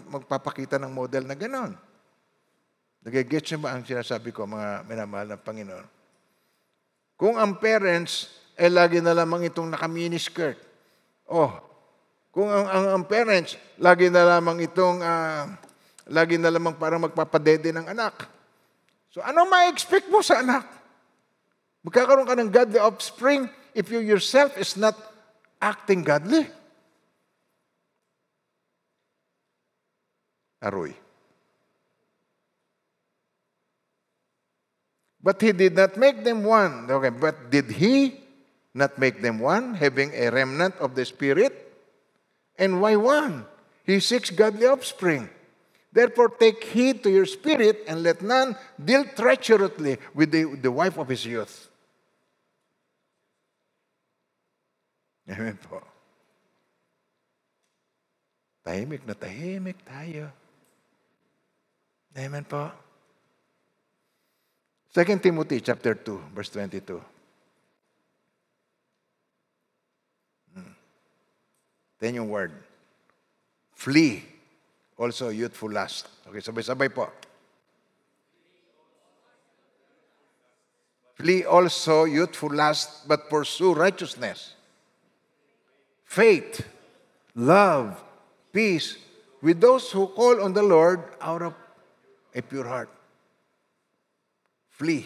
magpapakita ng model na ganon. Nagigets niyo ba ang sinasabi ko, mga minamahal ng Panginoon? Kung ang parents ay eh, lagi na lamang itong naka-mini skirt, oh, kung ang, ang, ang parents lagi na lamang itong, uh, lagi na lamang parang magpapadede ng anak. So ano ma-expect mo sa anak? Magkakaroon ka ng godly offspring if you yourself is not acting godly. Aroy. But he did not make them one. Okay, but did he not make them one, having a remnant of the Spirit? And why one? He seeks godly offspring. Therefore, take heed to your spirit and let none deal treacherously with the, the wife of his youth. Amen po. Tahimik na tahimik tayo. Amen po. 2 Timothy chapter 2, verse 22. Hmm. Then yung word. Flee. Also youthful lust. Okay, sabay-sabay po. Flee also youthful lust, but pursue righteousness, faith, love, peace with those who call on the Lord out of a pure heart. Flee.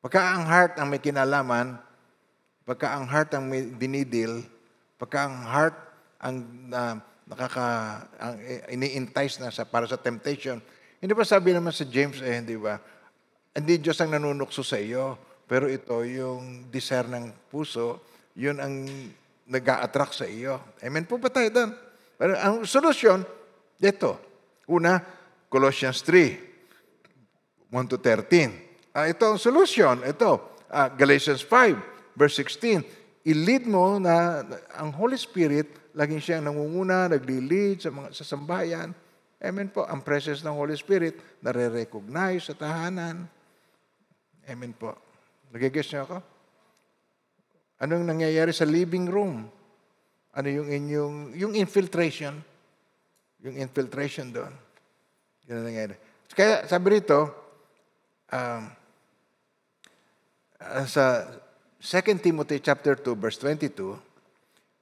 Pagka ang heart ang may kinalaman, pagka ang heart ang may dinidil, pagka ang heart ang uh, nakaka ang ini-entice na sa para sa temptation. Hindi ba sabi naman sa James eh, hindi ba? Hindi Diyos ang nanunukso sa iyo, pero ito yung desire ng puso, yun ang nag attract sa iyo. Amen po ba tayo doon? Pero ang solusyon, ito. Una, Colossians 3, 1 to 13. Uh, ito ang solusyon. Ito, uh, Galatians 5, verse 16. I-lead mo na ang Holy Spirit, laging siyang nangunguna, nagli-lead sa mga sa sambayan. Amen po. Ang presence ng Holy Spirit, nare-recognize sa tahanan. Amen po. Nagigess niyo ako? Anong nangyayari sa living room? Ano yung inyong, yung infiltration? Yung infiltration doon. Yun ang nangyayari. Kaya sabi rito, um, uh, sa 2 Timothy chapter 2 verse 22,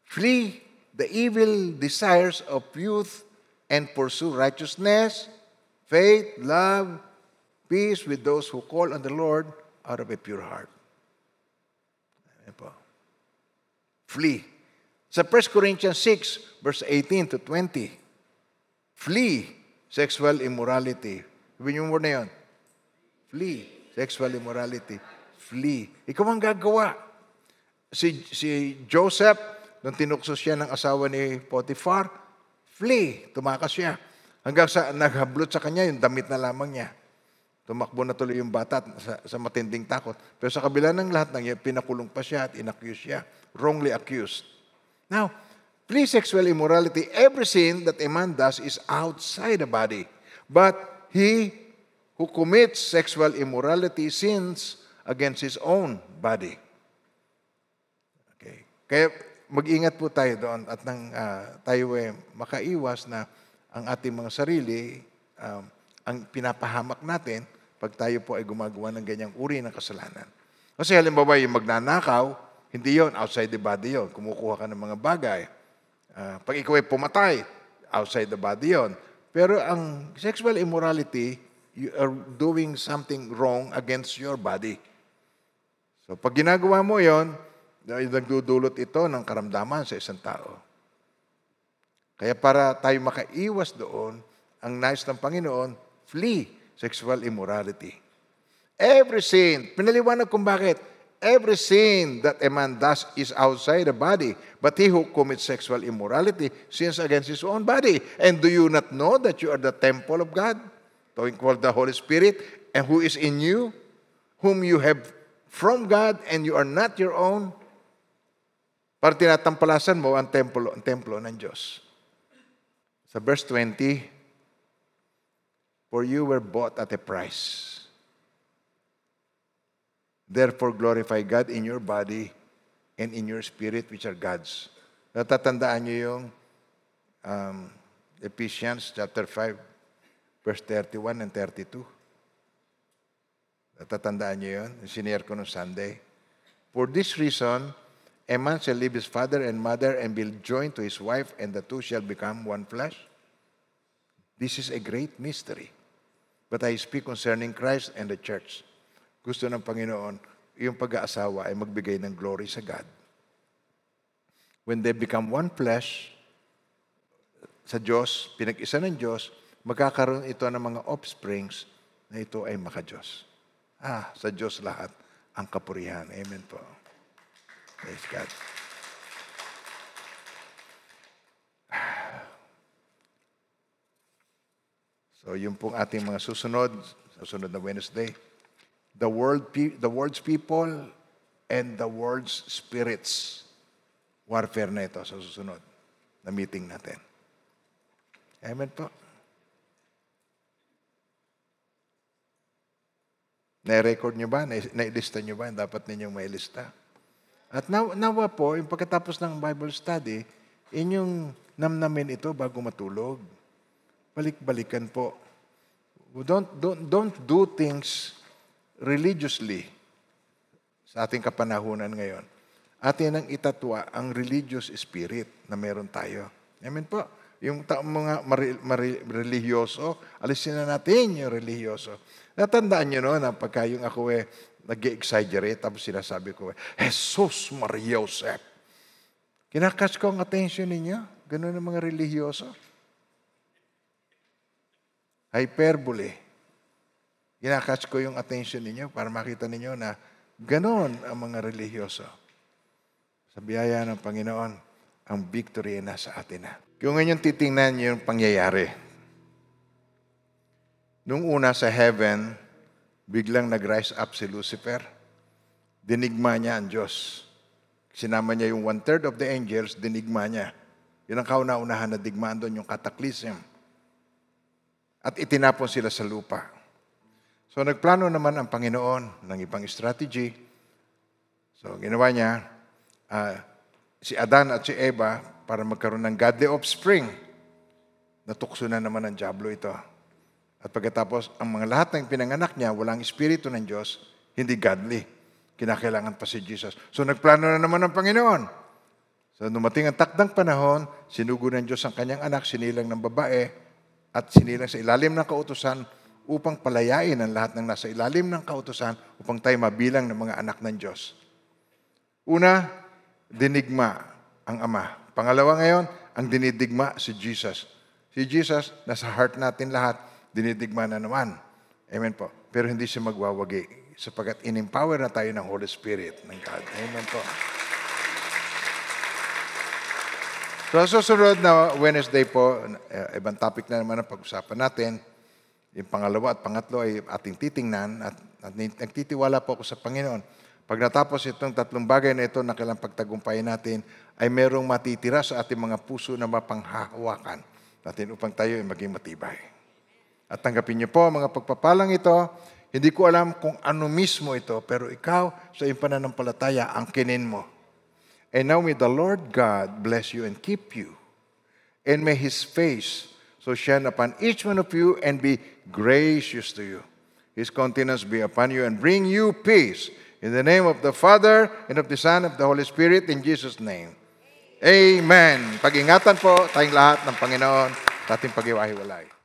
flee the evil desires of youth and pursue righteousness, faith, love, Peace with those who call on the Lord out of a pure heart. Flee. Sa 1 Corinthians 6, verse 18 to 20, flee sexual immorality. Sabihin yung word na yun. Flee sexual immorality. Flee. Ikaw ang gagawa. Si, si Joseph, nung tinukso siya ng asawa ni Potiphar, flee. Tumakas siya. Hanggang sa naghablot sa kanya, yung damit na lamang niya. Tumakbo na tuloy yung bata sa, sa matinding takot. Pero sa kabila ng lahat ng yan, pinakulong pa siya at inaccuse siya. Wrongly accused. Now, please sexual immorality, every sin that a man does is outside the body. But he who commits sexual immorality sins against his own body. Okay. Kaya mag-ingat po tayo doon at nang uh, tayo eh, makaiwas na ang ating mga sarili, um, ang pinapahamak natin, pag tayo po ay gumagawa ng ganyang uri ng kasalanan. Kasi halimbawa yung magnanakaw, hindi yon outside the body yon. Kumukuha ka ng mga bagay. Uh, pag ikaw ay pumatay, outside the body yon. Pero ang sexual immorality, you are doing something wrong against your body. So pag ginagawa mo yon, nagdudulot ito ng karamdaman sa isang tao. Kaya para tayo makaiwas doon, ang nais ng Panginoon, flee sexual immorality. Every sin, pinaliwanag kung bakit, every sin that a man does is outside the body, but he who commits sexual immorality sins against his own body. And do you not know that you are the temple of God, talking called the Holy Spirit, and who is in you, whom you have from God, and you are not your own? Para tinatampalasan mo ang templo, ang templo ng Diyos. Sa verse 20, For you were bought at a price. Therefore, glorify God in your body and in your spirit, which are God's. Natatandaan niyo yung um, Ephesians chapter 5, verse 31 and 32. Natatandaan niyo yun? Sinare ko nung Sunday. For this reason, a man shall leave his father and mother and be joined to his wife, and the two shall become one flesh. This is a great mystery. But I speak concerning Christ and the church. Gusto ng Panginoon, yung pag-aasawa ay magbigay ng glory sa God. When they become one flesh, sa Diyos, pinag-isa ng Diyos, magkakaroon ito ng mga offsprings na ito ay maka-Diyos. Ah, sa Diyos lahat ang kapurihan. Amen po. Praise God. So yung pong ating mga susunod, susunod na Wednesday, the world the world's people and the world's spirits. Warfare na ito sa susunod na meeting natin. Amen po. Na-record nyo ba? Na-lista nyo ba? Dapat ninyong may lista. At naw, nawa po, yung pagkatapos ng Bible study, inyong namnamin ito bago matulog. Balik-balikan po. Don't, don't, don't do things religiously sa ating kapanahunan ngayon. Atin ang itatwa ang religious spirit na meron tayo. Amen po. Yung ta- mga mari- mari- religyoso, alisin na natin yung religyoso. Natandaan nyo no, na pagka yung ako eh, nag-exaggerate, tapos sinasabi ko, Jesus Maria Josep. Kinakas ko ang attention ninyo. Ganun ang mga religyoso. Hyperbole. Kinakas ko yung attention ninyo para makita ninyo na ganon ang mga religyoso. Sa biyaya ng Panginoon, ang victory ay nasa atin na. Kung ngayon titingnan yung pangyayari, nung una sa heaven, biglang nag-rise up si Lucifer. Dinigma niya ang Diyos. Sinama niya yung one-third of the angels, dinigma niya. Yun ang kauna-unahan na digmaan doon, yung cataclysm. At itinapon sila sa lupa. So nagplano naman ang Panginoon ng ibang strategy. So ginawa niya, ah, si Adan at si Eva para magkaroon ng godly offspring. Natukso na naman ng Diablo ito. At pagkatapos, ang mga lahat ng pinanganak niya, walang espiritu ng Diyos, hindi godly. Kinakailangan pa si Jesus. So nagplano na naman ang Panginoon. So dumating ang takdang panahon, sinugo ng Diyos ang kanyang anak, sinilang ng babae, at sinilang sa ilalim ng kautusan upang palayain ang lahat ng nasa ilalim ng kautusan upang tayo mabilang ng mga anak ng Diyos. Una, dinigma ang Ama. Pangalawa ngayon, ang dinidigma si Jesus. Si Jesus, nasa heart natin lahat, dinidigma na naman. Amen po. Pero hindi siya magwawagi sapagkat in-empower na tayo ng Holy Spirit ng God. Amen po. So, susunod na Wednesday po, eh, ibang topic na naman ang pag-usapan natin. Yung pangalawa at pangatlo ay ating titingnan at, at nagtitiwala po ako sa Panginoon. Pag natapos itong tatlong bagay na ito na kailang pagtagumpayan natin, ay merong matitira sa ating mga puso na mapanghahawakan natin upang tayo ay maging matibay. At tanggapin niyo po mga pagpapalang ito. Hindi ko alam kung ano mismo ito, pero ikaw sa iyong pananampalataya, ang kinin mo. And now may the Lord God bless you and keep you. And may His face so shine upon each one of you and be gracious to you. His countenance be upon you and bring you peace. In the name of the Father, and of the Son, and of the Holy Spirit, in Jesus' name. Amen. Pag-ingatan po tayong lahat ng Panginoon sa ating pag-iwahiwalay.